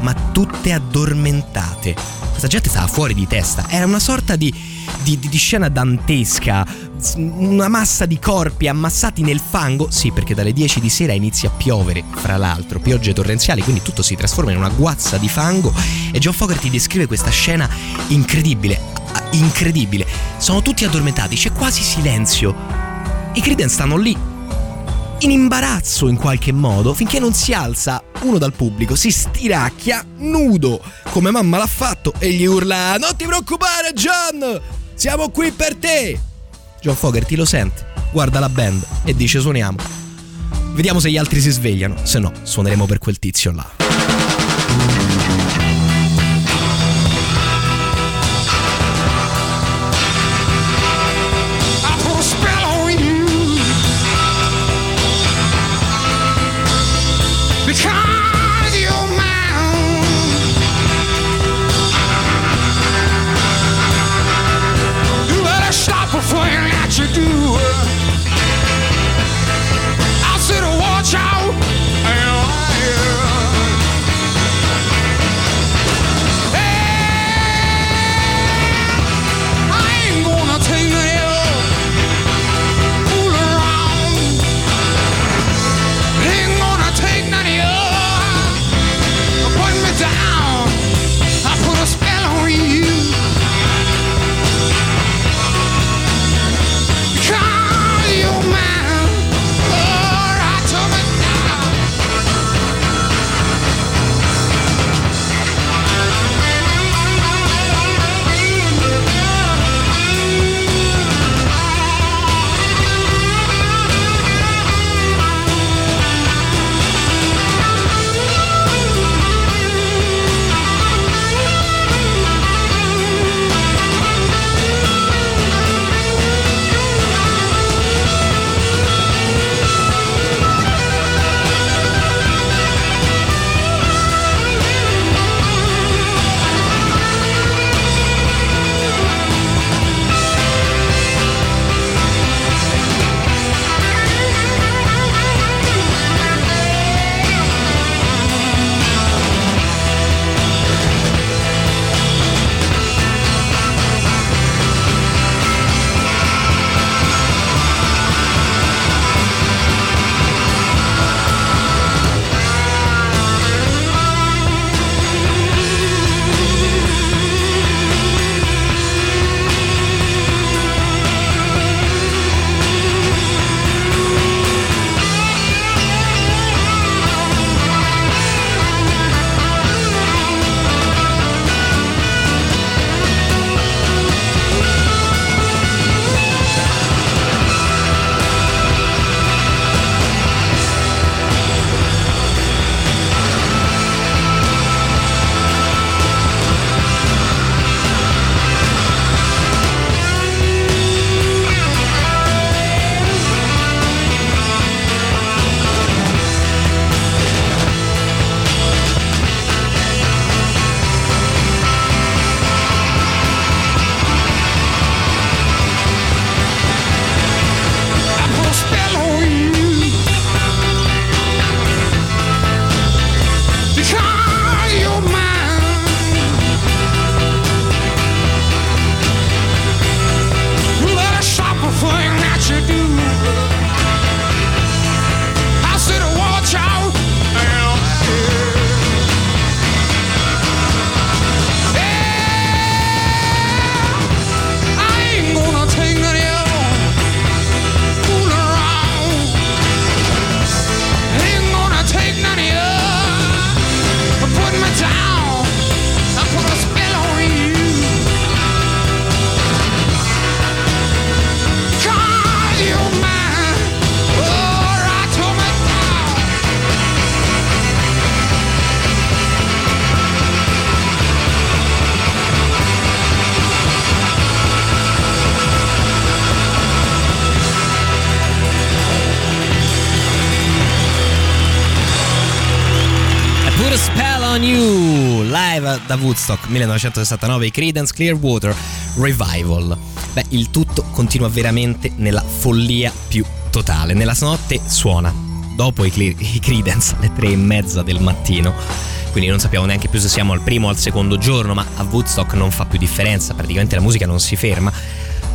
ma tutte addormentate. Questa gente stava fuori di testa, era una sorta di, di- di- scena dantesca, una massa di corpi ammassati nel fango, sì perché dalle 10 di sera inizia a piovere, fra l'altro, piogge torrenziali, quindi tutto si trasforma in una guazza di fango. E John Fogerty descrive questa scena incredibile, incredibile. Sono tutti addormentati, c'è quasi silenzio. I Creedence stanno lì in imbarazzo in qualche modo finché non si alza uno dal pubblico, si stiracchia nudo come mamma l'ha fatto e gli urla Non ti preoccupare John, siamo qui per te. John Fogerty lo sente, guarda la band e dice suoniamo. Vediamo se gli altri si svegliano, se no suoneremo per quel tizio là. On You live da Woodstock 1969 i Creedence Clearwater Revival. Beh, il tutto continua veramente nella follia più totale. Nella notte suona dopo i, Cle- i Creedence alle tre e mezza del mattino. Quindi non sappiamo neanche più se siamo al primo o al secondo giorno, ma a Woodstock non fa più differenza, praticamente la musica non si ferma.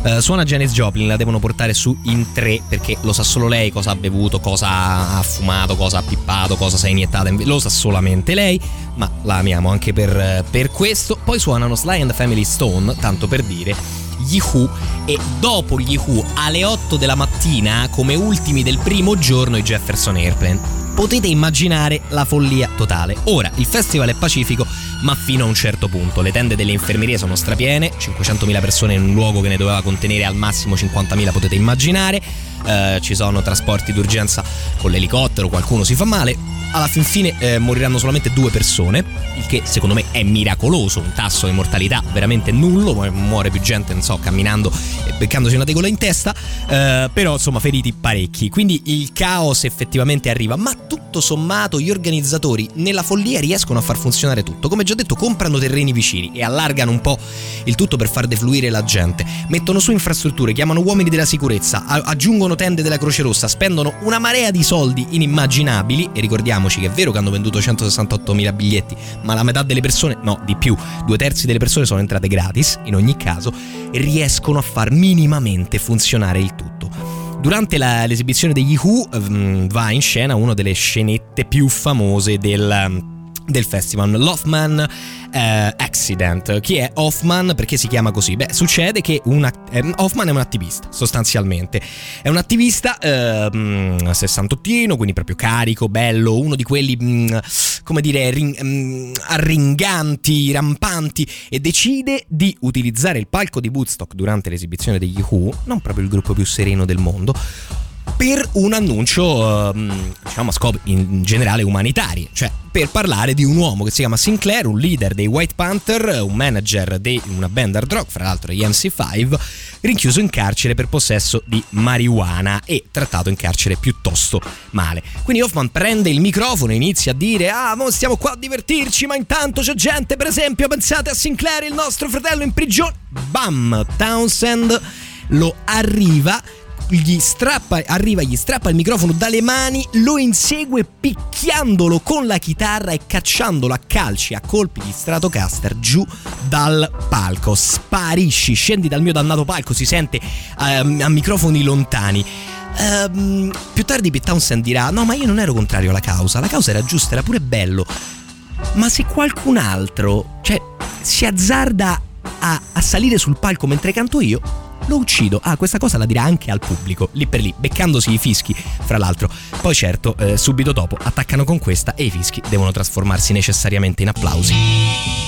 Eh, suona Janis Joplin, la devono portare su in tre perché lo sa solo lei cosa ha bevuto, cosa ha fumato, cosa ha pippato, cosa si è iniettata, lo sa solamente lei, ma la amiamo anche per, per questo. Poi suonano Sly and the Family Stone, tanto per dire, gli Who e dopo gli Who alle 8 della mattina, come ultimi del primo giorno, i Jefferson Airplane. Potete immaginare la follia totale. Ora, il festival è pacifico, ma fino a un certo punto. Le tende delle infermerie sono strapiene, 500.000 persone in un luogo che ne doveva contenere al massimo 50.000, potete immaginare. Eh, ci sono trasporti d'urgenza con l'elicottero, qualcuno si fa male. Alla fin fine eh, moriranno solamente due persone, il che secondo me è miracoloso, un tasso di mortalità veramente nullo, mu- muore più gente, non so, camminando e beccandosi una tegola in testa, eh, però insomma feriti parecchi, quindi il caos effettivamente arriva, ma tutto sommato gli organizzatori nella follia riescono a far funzionare tutto, come già detto comprano terreni vicini e allargano un po' il tutto per far defluire la gente, mettono su infrastrutture, chiamano uomini della sicurezza, aggiungono tende della Croce Rossa, spendono una marea di soldi inimmaginabili. E ricordiamoci che è vero che hanno venduto 168.000 biglietti, ma la metà delle persone, no, di più, due terzi delle persone sono entrate gratis, in ogni caso, e riescono a far minimamente funzionare il tutto. Durante la- l'esibizione degli Who ehm, va in scena una delle scenette più famose del, del festival, l'Hoffman eh, Accident. Chi è Hoffman? Perché si chiama così? Beh, succede che una, ehm, Hoffman è un attivista, sostanzialmente. È un attivista ehm, sessantottino, quindi proprio carico, bello, uno di quelli, mm, come dire, rin- mm, arringanti, rampanti, e decide di utilizzare il palco di Woodstock durante l'esibizione degli Who, non proprio il gruppo più sereno del mondo, per un annuncio, ehm, diciamo, a scopi in generale umanitari, cioè per parlare di un uomo che si chiama Sinclair, un leader dei White Panther, un manager di una band hard rock, fra l'altro gli MC5, rinchiuso in carcere per possesso di marijuana e trattato in carcere piuttosto male. Quindi Hoffman prende il microfono e inizia a dire: Ah, mo stiamo qua a divertirci, ma intanto c'è gente, per esempio, pensate a Sinclair, il nostro fratello in prigione. Bam! Townsend lo arriva gli strappa, arriva, gli strappa il microfono dalle mani, lo insegue picchiandolo con la chitarra e cacciandolo a calci, a colpi di Stratocaster giù dal palco. Sparisci, scendi dal mio dannato palco, si sente ehm, a microfoni lontani. Ehm, più tardi Pete Townsend dirà: No, ma io non ero contrario alla causa, la causa era giusta, era pure bello. Ma se qualcun altro, cioè, si azzarda a, a salire sul palco mentre canto io, lo uccido. Ah, questa cosa la dirà anche al pubblico, lì per lì, beccandosi i fischi, fra l'altro. Poi certo, eh, subito dopo attaccano con questa e i fischi devono trasformarsi necessariamente in applausi.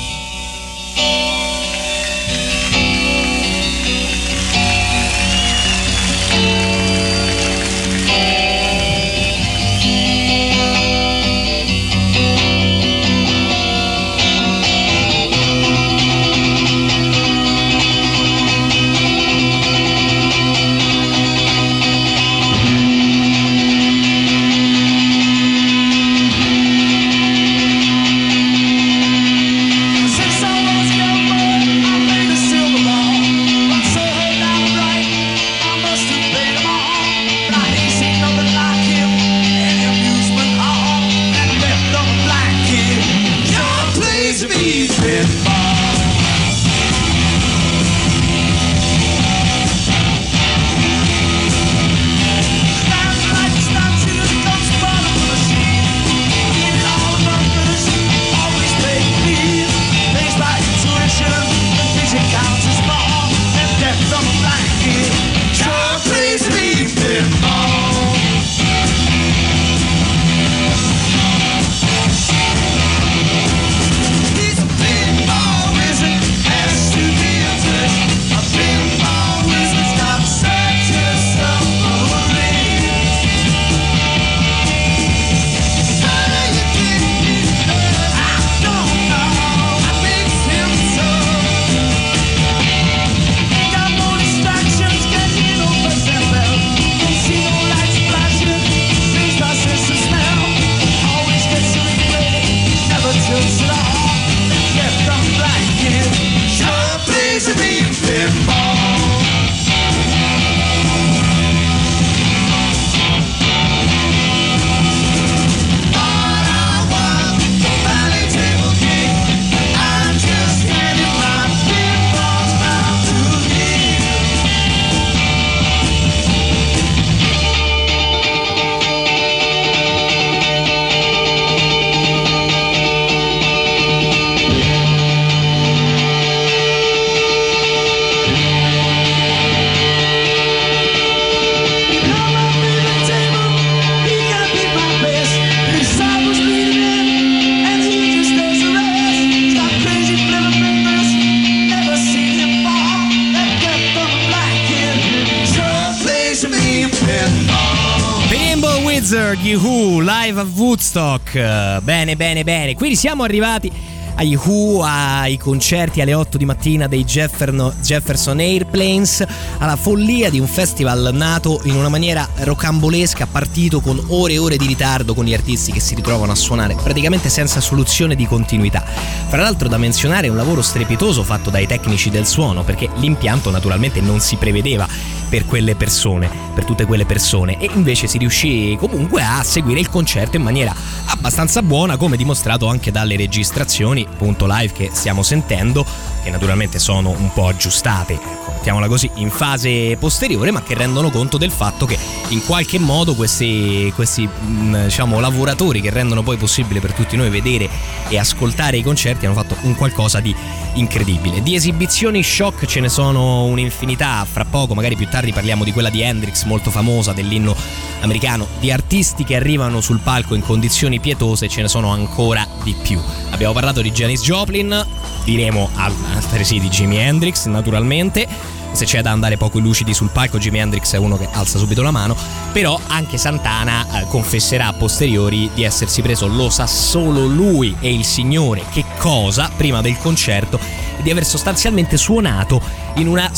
Bene, bene. Quindi siamo arrivati agli Who, ai concerti alle 8 di mattina dei Jefferson Airplanes, alla follia di un festival nato in una maniera rocambolesca, partito con ore e ore di ritardo con gli artisti che si ritrovano a suonare praticamente senza soluzione di continuità. Fra l'altro da menzionare un lavoro strepitoso fatto dai tecnici del suono, perché l'impianto naturalmente non si prevedeva per quelle persone, per tutte quelle persone e invece si riuscì comunque a seguire il concerto in maniera abbastanza buona come dimostrato anche dalle registrazioni punto live che stiamo sentendo che naturalmente sono un po' aggiustate ecco, mettiamola così in fase posteriore ma che rendono conto del fatto che in qualche modo questi, questi mh, diciamo lavoratori che rendono poi possibile per tutti noi vedere e ascoltare i concerti hanno fatto un qualcosa di incredibile. Di esibizioni shock ce ne sono un'infinità fra poco magari più tardi parliamo di quella di Hendrix molto famosa dell'inno americano. Di artisti che arrivano sul palco in condizioni pietose ce ne sono ancora di più. Abbiamo parlato di Janis Joplin diremo altresì di Jimi Hendrix naturalmente se c'è da andare poco lucidi sul palco Jimi Hendrix è uno che alza subito la mano però anche Santana eh, confesserà a posteriori di essersi preso lo sa solo lui e il signore che cosa prima del concerto di aver sostanzialmente suonato in una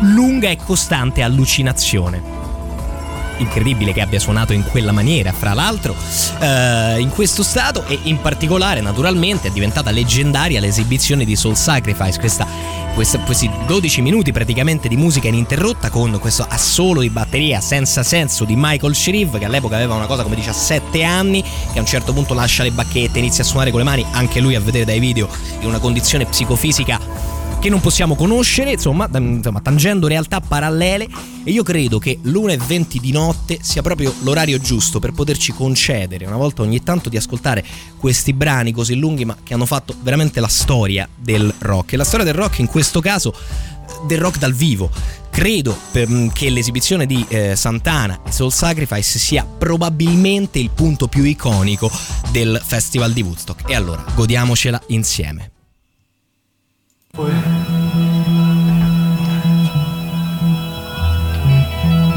lunga e costante allucinazione incredibile che abbia suonato in quella maniera, fra l'altro, eh, in questo stato e in particolare, naturalmente, è diventata leggendaria l'esibizione di Soul Sacrifice, questa, questa- questi 12 minuti praticamente di musica ininterrotta con questo assolo di batteria senza senso di Michael Shreve, che all'epoca aveva una cosa come 17 anni, che a un certo punto lascia le bacchette, inizia a suonare con le mani, anche lui a vedere dai video, in una condizione psicofisica che non possiamo conoscere, insomma, insomma, tangendo realtà parallele e io credo che l'1.20 di notte sia proprio l'orario giusto per poterci concedere una volta ogni tanto di ascoltare questi brani così lunghi ma che hanno fatto veramente la storia del rock e la storia del rock in questo caso del rock dal vivo. Credo per- che l'esibizione di eh, Santana e Soul Sacrifice sia probabilmente il punto più iconico del Festival di Woodstock. E allora, godiamocela insieme.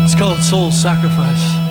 It's called Soul Sacrifice.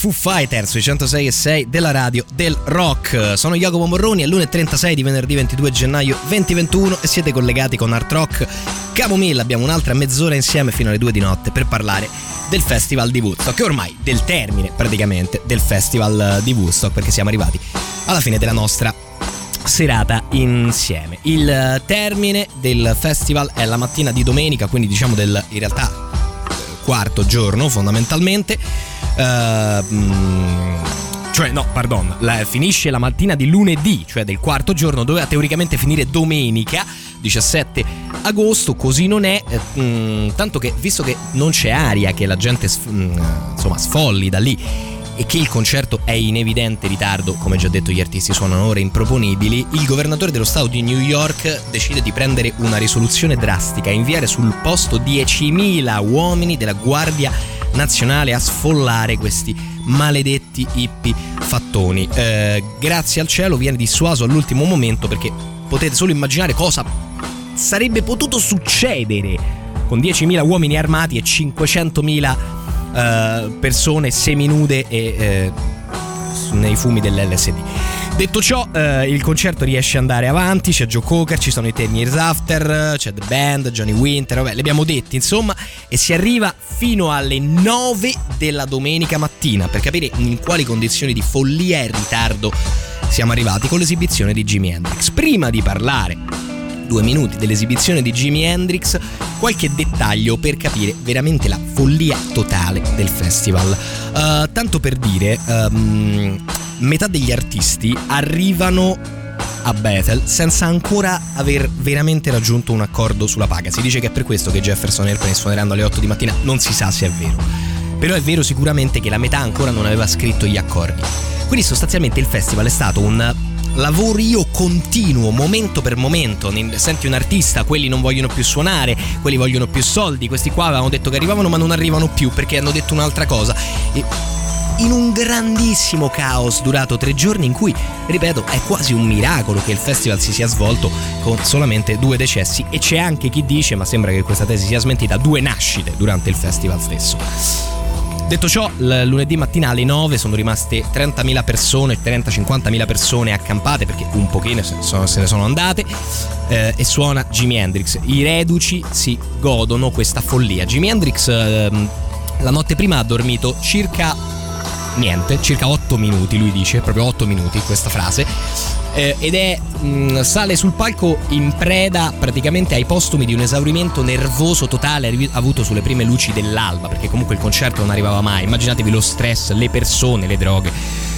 Foo Fighters sui 106 e 6 della radio del rock. Sono Jacopo Morroni, è l'1.36 di venerdì 22 gennaio 2021 e siete collegati con Art Rock Camomilla. Abbiamo un'altra mezz'ora insieme fino alle 2 di notte per parlare del Festival di Woodstock, che ormai del termine praticamente del Festival di Woodstock, perché siamo arrivati alla fine della nostra serata insieme. Il termine del festival è la mattina di domenica, quindi diciamo del in realtà quarto giorno fondamentalmente. Mm, cioè, no, pardon, la- finisce la mattina di lunedì, cioè del quarto giorno, doveva teoricamente finire domenica 17 agosto, così non è. eh, mm, tanto che, visto che non c'è aria, che la gente sf- mm, insomma sfolli da lì e che il concerto è in evidente ritardo, come già detto gli artisti suonano ore improponibili, il governatore dello stato di New York decide di prendere una risoluzione drastica e inviare sul posto 10.000 uomini della Guardia Nazionale a sfollare questi maledetti hippie fattoni. Eh, grazie al cielo viene dissuaso all'ultimo momento perché potete solo immaginare cosa sarebbe potuto succedere con 10.000 uomini armati e 500.000 eh, persone seminude e eh, nei fumi dell'LSD. Detto ciò, eh, il concerto riesce ad andare avanti, c'è Joe Cocker, ci sono i Ten Years After, c'è The Band, Johnny Winter, vabbè, li abbiamo detti insomma, e si arriva fino alle 9 della domenica mattina per capire in quali condizioni di follia e ritardo siamo arrivati con l'esibizione di Jimi Hendrix. Prima di parlare due minuti dell'esibizione di Jimi Hendrix, qualche dettaglio per capire veramente la follia totale del festival. Eh, tanto per dire, ehm, metà degli artisti arrivano a Bethel senza ancora aver veramente raggiunto un accordo sulla paga. Si dice che è per questo che Jefferson Airplane suoneranno alle 8 di mattina, non si sa se è vero. Però è vero sicuramente che la metà ancora non aveva scritto gli accordi. Quindi sostanzialmente il festival è stato un lavorio continuo, momento per momento. Senti un artista, quelli non vogliono più suonare, quelli vogliono più soldi, questi qua avevano detto che arrivavano ma non arrivano più perché hanno detto un'altra cosa. E in un grandissimo caos durato tre giorni in cui, ripeto, è quasi un miracolo che il festival si sia svolto con solamente due decessi e c'è anche chi dice, ma sembra che questa tesi sia smentita, due nascite durante il festival stesso. Detto ciò, l- lunedì mattina alle 9 sono rimaste 30.000 persone, 30-50.000 persone accampate perché un pochino se, sono- se ne sono andate eh, e suona Jimi Hendrix. I reduci si godono questa follia. Jimi Hendrix ehm, la notte prima ha dormito circa niente, circa 8 minuti, lui dice, proprio 8 minuti questa frase. Eh, ed è mh, sale sul palco in preda praticamente ai postumi di un esaurimento nervoso totale avuto sulle prime luci dell'alba, perché comunque il concerto non arrivava mai. Immaginatevi lo stress, le persone, le droghe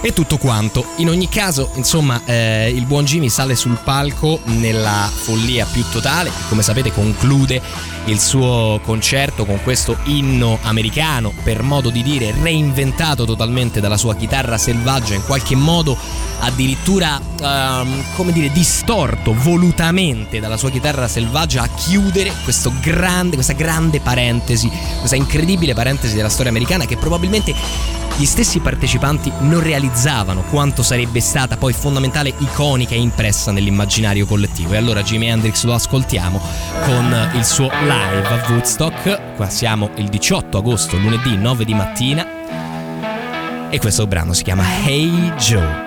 e tutto quanto. In ogni caso, insomma, eh, il buon Jimmy sale sul palco nella follia più totale, come sapete conclude il suo concerto con questo inno americano, per modo di dire reinventato totalmente dalla sua chitarra selvaggia, in qualche modo addirittura, ehm, come dire, distorto volutamente dalla sua chitarra selvaggia a chiudere grande, questa grande parentesi, questa incredibile parentesi della storia americana che probabilmente gli stessi partecipanti non realizzavano quanto sarebbe stata poi fondamentale, iconica e impressa nell'immaginario collettivo. E allora Jimi Hendrix lo ascoltiamo con il suo live a Woodstock. Qua siamo il 18 agosto, lunedì 9 di mattina. E questo brano si chiama Hey Joe.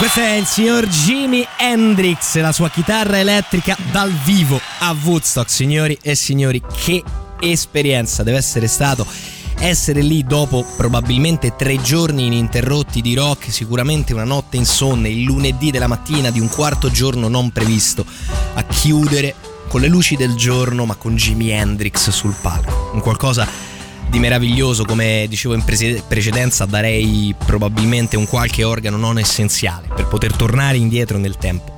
Questo è il signor Jimi Hendrix la sua chitarra elettrica dal vivo a Woodstock, signori e signori. Che esperienza deve essere stato essere lì dopo probabilmente tre giorni ininterrotti di rock, sicuramente una notte insonne, il lunedì della mattina di un quarto giorno non previsto, a chiudere con le luci del giorno ma con Jimi Hendrix sul palco. Un qualcosa di meraviglioso, come dicevo in precedenza, darei probabilmente un qualche organo non essenziale per poter tornare indietro nel tempo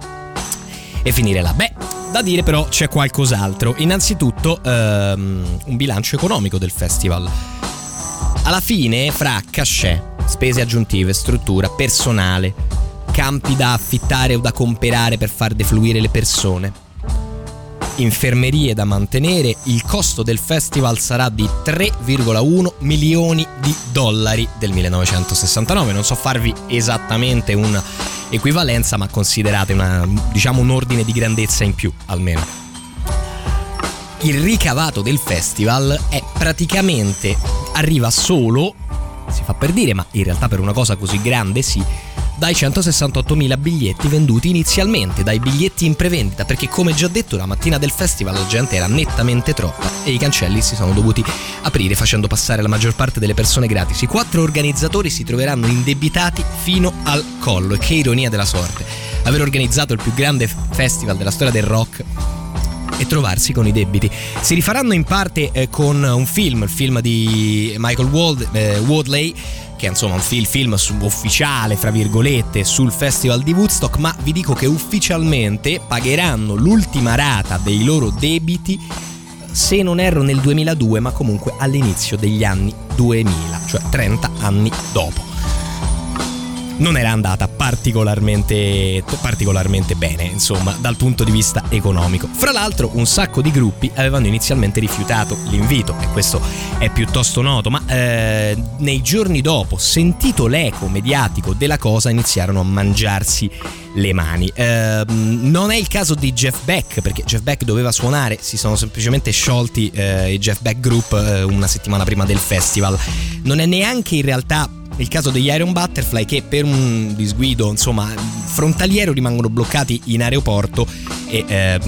e finire là. Beh, da dire però c'è qualcos'altro. Innanzitutto ehm, un bilancio economico del festival. Alla fine, fra cachet, spese aggiuntive, struttura, personale, campi da affittare o da comprare per far defluire le persone, infermerie da mantenere, il costo del festival sarà di 3,1 milioni di dollari del 1969. Non so farvi esattamente un'equivalenza, ma considerate una, diciamo un ordine di grandezza in più almeno. Il ricavato del festival è praticamente arriva solo, si fa per dire, ma in realtà per una cosa così grande sì, dai 168.000 biglietti venduti inizialmente, dai biglietti in prevendita, perché come già detto la mattina del festival la gente era nettamente troppa e i cancelli si sono dovuti aprire facendo passare la maggior parte delle persone gratis. I quattro organizzatori si troveranno indebitati fino al collo e che ironia della sorte. Aver organizzato il più grande festival della storia del rock e trovarsi con i debiti. Si rifaranno in parte eh, con un film, il film di Michael Wald, eh, Wadley, è insomma un film, ufficiale, fra virgolette, sul Festival di Woodstock, ma vi dico che ufficialmente pagheranno l'ultima rata dei loro debiti se non erro nel 2002, ma comunque all'inizio degli anni 2000, cioè 30 anni dopo non era andata particolarmente, particolarmente bene, insomma, dal punto di vista economico. Fra l'altro, un sacco di gruppi avevano inizialmente rifiutato l'invito, e questo è piuttosto noto, ma eh, nei giorni dopo, sentito l'eco mediatico della cosa, iniziarono a mangiarsi le mani. Eh, non è il caso di Jeff Beck, perché Jeff Beck doveva suonare, si sono semplicemente sciolti eh, i Jeff Beck Group eh, una settimana prima del festival. Non è neanche in realtà il caso degli Iron Butterfly che per un disguido insomma frontaliero rimangono bloccati in aeroporto e eh,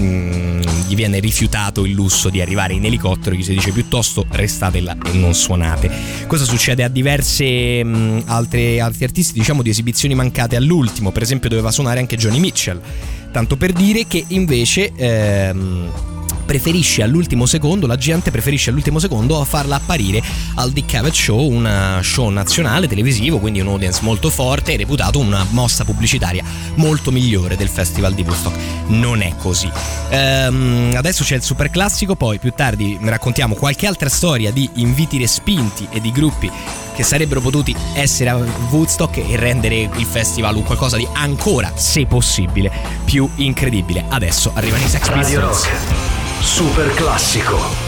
gli viene rifiutato il lusso di arrivare in elicottero gli si dice piuttosto restate là e non suonate. Questo succede a diverse mh, altre, altri artisti? Diciamo di esibizioni mancate all'ultimo per esempio doveva suonare anche Johnny Mitchell. Tanto per dire che invece ehm, preferisce all'ultimo secondo, la gente preferisce all'ultimo secondo a farla apparire al Dick Cavett Show, un show nazionale televisivo, quindi un audience molto forte e reputato una mossa pubblicitaria molto migliore del Festival di Woodstock. Non è così. Ehm, adesso c'è il super classico, poi più tardi raccontiamo qualche altra storia di inviti respinti e di gruppi che sarebbero potuti essere a Woodstock e rendere il festival un qualcosa di ancora, se possibile, più incredibile. Adesso arrivano i Sex Pistols. Super classico.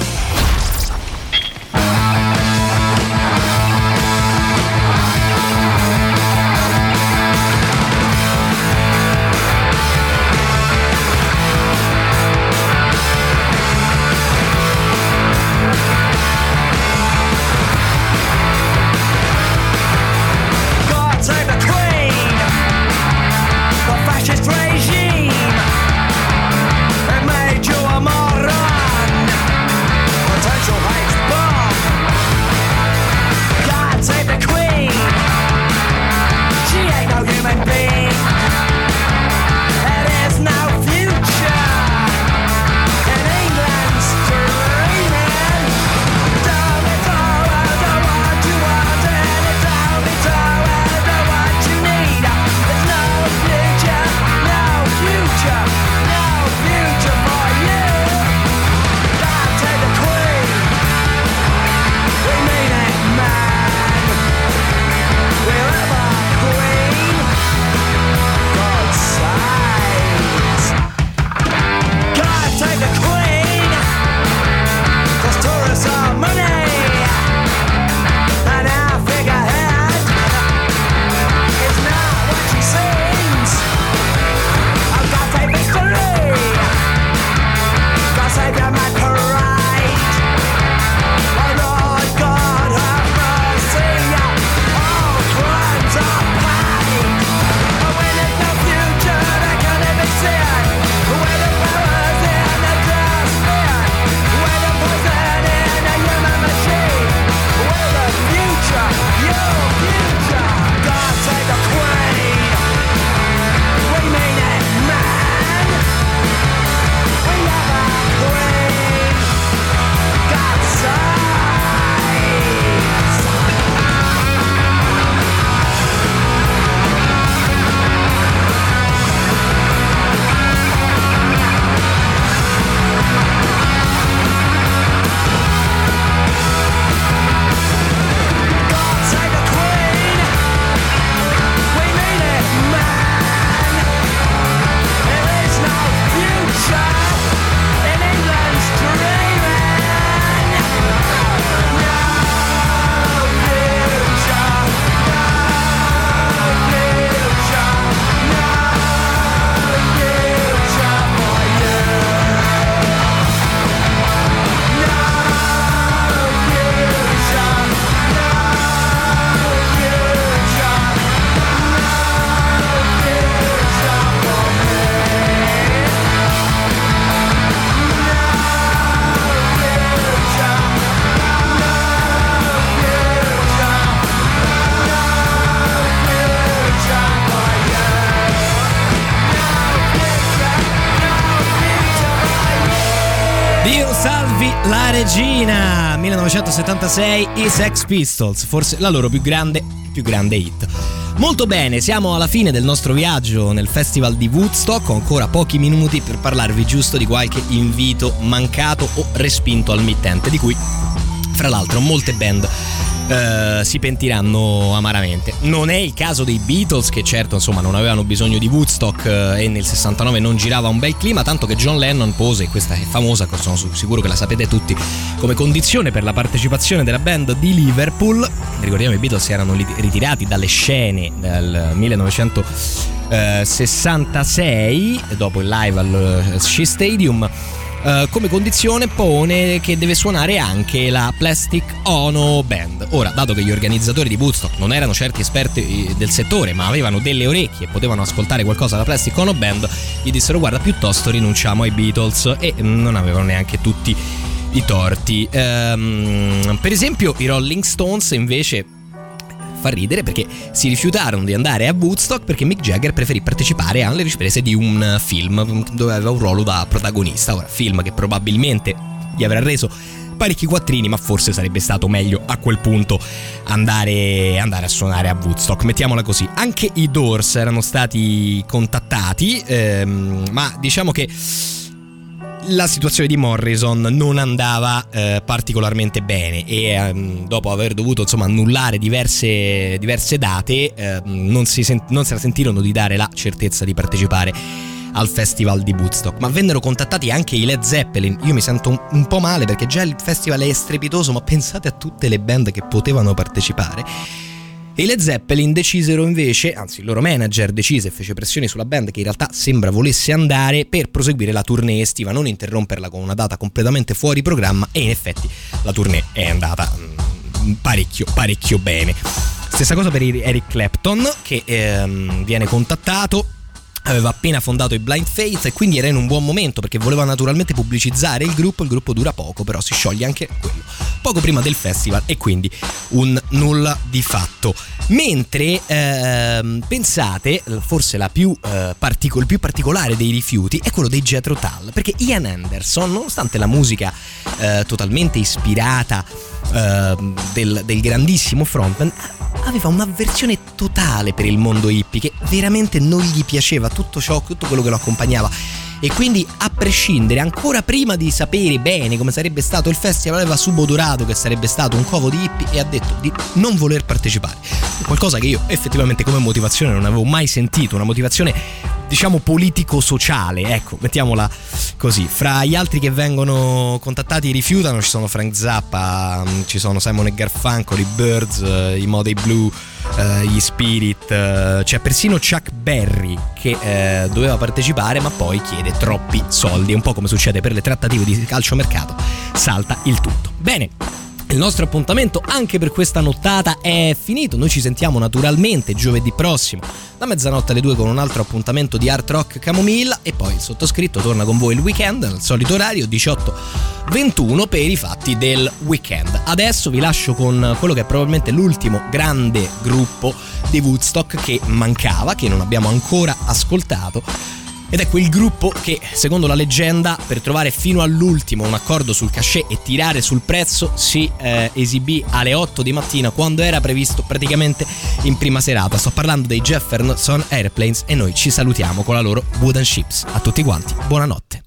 Regina 1976 i Sex Pistols, forse la loro più grande, più grande hit. Molto bene, siamo alla fine del nostro viaggio nel festival di Woodstock, ho ancora pochi minuti per parlarvi giusto di qualche invito mancato o respinto al mittente, di cui fra l'altro molte band eh, si pentiranno amaramente. Non è il caso dei Beatles, che certo insomma non avevano bisogno di Woodstock eh, e nel 69 non girava un bel clima, tanto che John Lennon pose, e questa è famosa, sono sicuro che la sapete tutti, come condizione per la partecipazione della band di Liverpool. Ricordiamo i Beatles si erano ritirati dalle scene nel 1966 dopo il live al eh, Shea Stadium eh, come condizione pone che deve suonare anche la Plastic Ono Band. Ora, dato che gli organizzatori di Woodstock non erano certi esperti eh, del settore, ma avevano delle orecchie e potevano ascoltare qualcosa dalla Plastic Ono Band, gli dissero guarda piuttosto rinunciamo ai Beatles e non avevano neanche tutti i torti. Um, per esempio i Rolling Stones invece fa ridere perché si rifiutarono di andare a Woodstock perché Mick Jagger preferì partecipare alle riprese di un film dove aveva un ruolo da protagonista. Ora, film che probabilmente gli avrà reso parecchi quattrini, ma forse sarebbe stato meglio a quel punto andare, andare, a suonare a Woodstock. Mettiamola così. Anche i Doors erano stati contattati, ehm, ma diciamo che la situazione di Morrison non andava eh, particolarmente bene e ehm, dopo aver dovuto insomma annullare diverse, diverse date eh, non, si sent- non se sentirono di dare la certezza di partecipare al festival di Woodstock. Ma vennero contattati anche i Led Zeppelin. Io mi sento un, un po' male perché già il festival è strepitoso ma pensate a tutte le band che potevano partecipare e i Led Zeppelin decisero invece, anzi il loro manager decise e fece pressioni sulla band che in realtà sembra volesse andare per proseguire la tournée estiva, non interromperla con una data completamente fuori programma e in effetti la tournée è andata mm, parecchio, parecchio bene. Stessa cosa per Eric Clapton che ehm, viene contattato aveva appena fondato i Blind Faith e quindi era in un buon momento perché voleva naturalmente pubblicizzare il gruppo, il gruppo dura poco però si scioglie anche quello, poco prima del festival e quindi un nulla di fatto. Mentre ehm, pensate, forse più, eh, particol- il più particolare dei rifiuti è quello dei Jethro Tull, perché Ian Anderson, nonostante la musica eh, totalmente ispirata eh, del, del grandissimo frontman, aveva un'avversione totale per il mondo hippie che veramente non gli piaceva tutto ciò, tutto quello che lo accompagnava. E quindi, a prescindere, ancora prima di sapere bene come sarebbe stato il festival, aveva subodorato che sarebbe stato un covo di hippie e ha detto di non voler partecipare. Qualcosa che io effettivamente come motivazione non avevo mai sentito, una motivazione diciamo politico-sociale, ecco, mettiamola così. Fra gli altri che vengono contattati rifiutano ci sono Frank Zappa, ci sono Simon e Garfunkel, i Birds, eh, i Modei Blue, eh, gli Spirit, eh, c'è persino Chuck Berry che eh, doveva partecipare ma poi chiede troppi soldi, un po' come succede per le trattative di calciomercato, salta il tutto. Bene, il nostro appuntamento anche per questa nottata è finito, noi ci sentiamo naturalmente giovedì prossimo da mezzanotte alle 2 con un altro appuntamento di Art Rock Camomilla. E poi il sottoscritto torna con voi il weekend al solito orario 18-21 per i fatti del weekend. Adesso vi lascio con quello che è probabilmente l'ultimo grande gruppo di Woodstock che mancava, che non abbiamo ancora ascoltato ed è quel gruppo che, secondo la leggenda, per trovare fino all'ultimo un accordo sul cachet e tirare sul prezzo, si eh, esibì alle 8 di mattina quando era previsto praticamente in prima serata. Sto parlando dei Jefferson Airplanes e noi ci salutiamo con la loro Wooden Ships. A tutti quanti, buonanotte.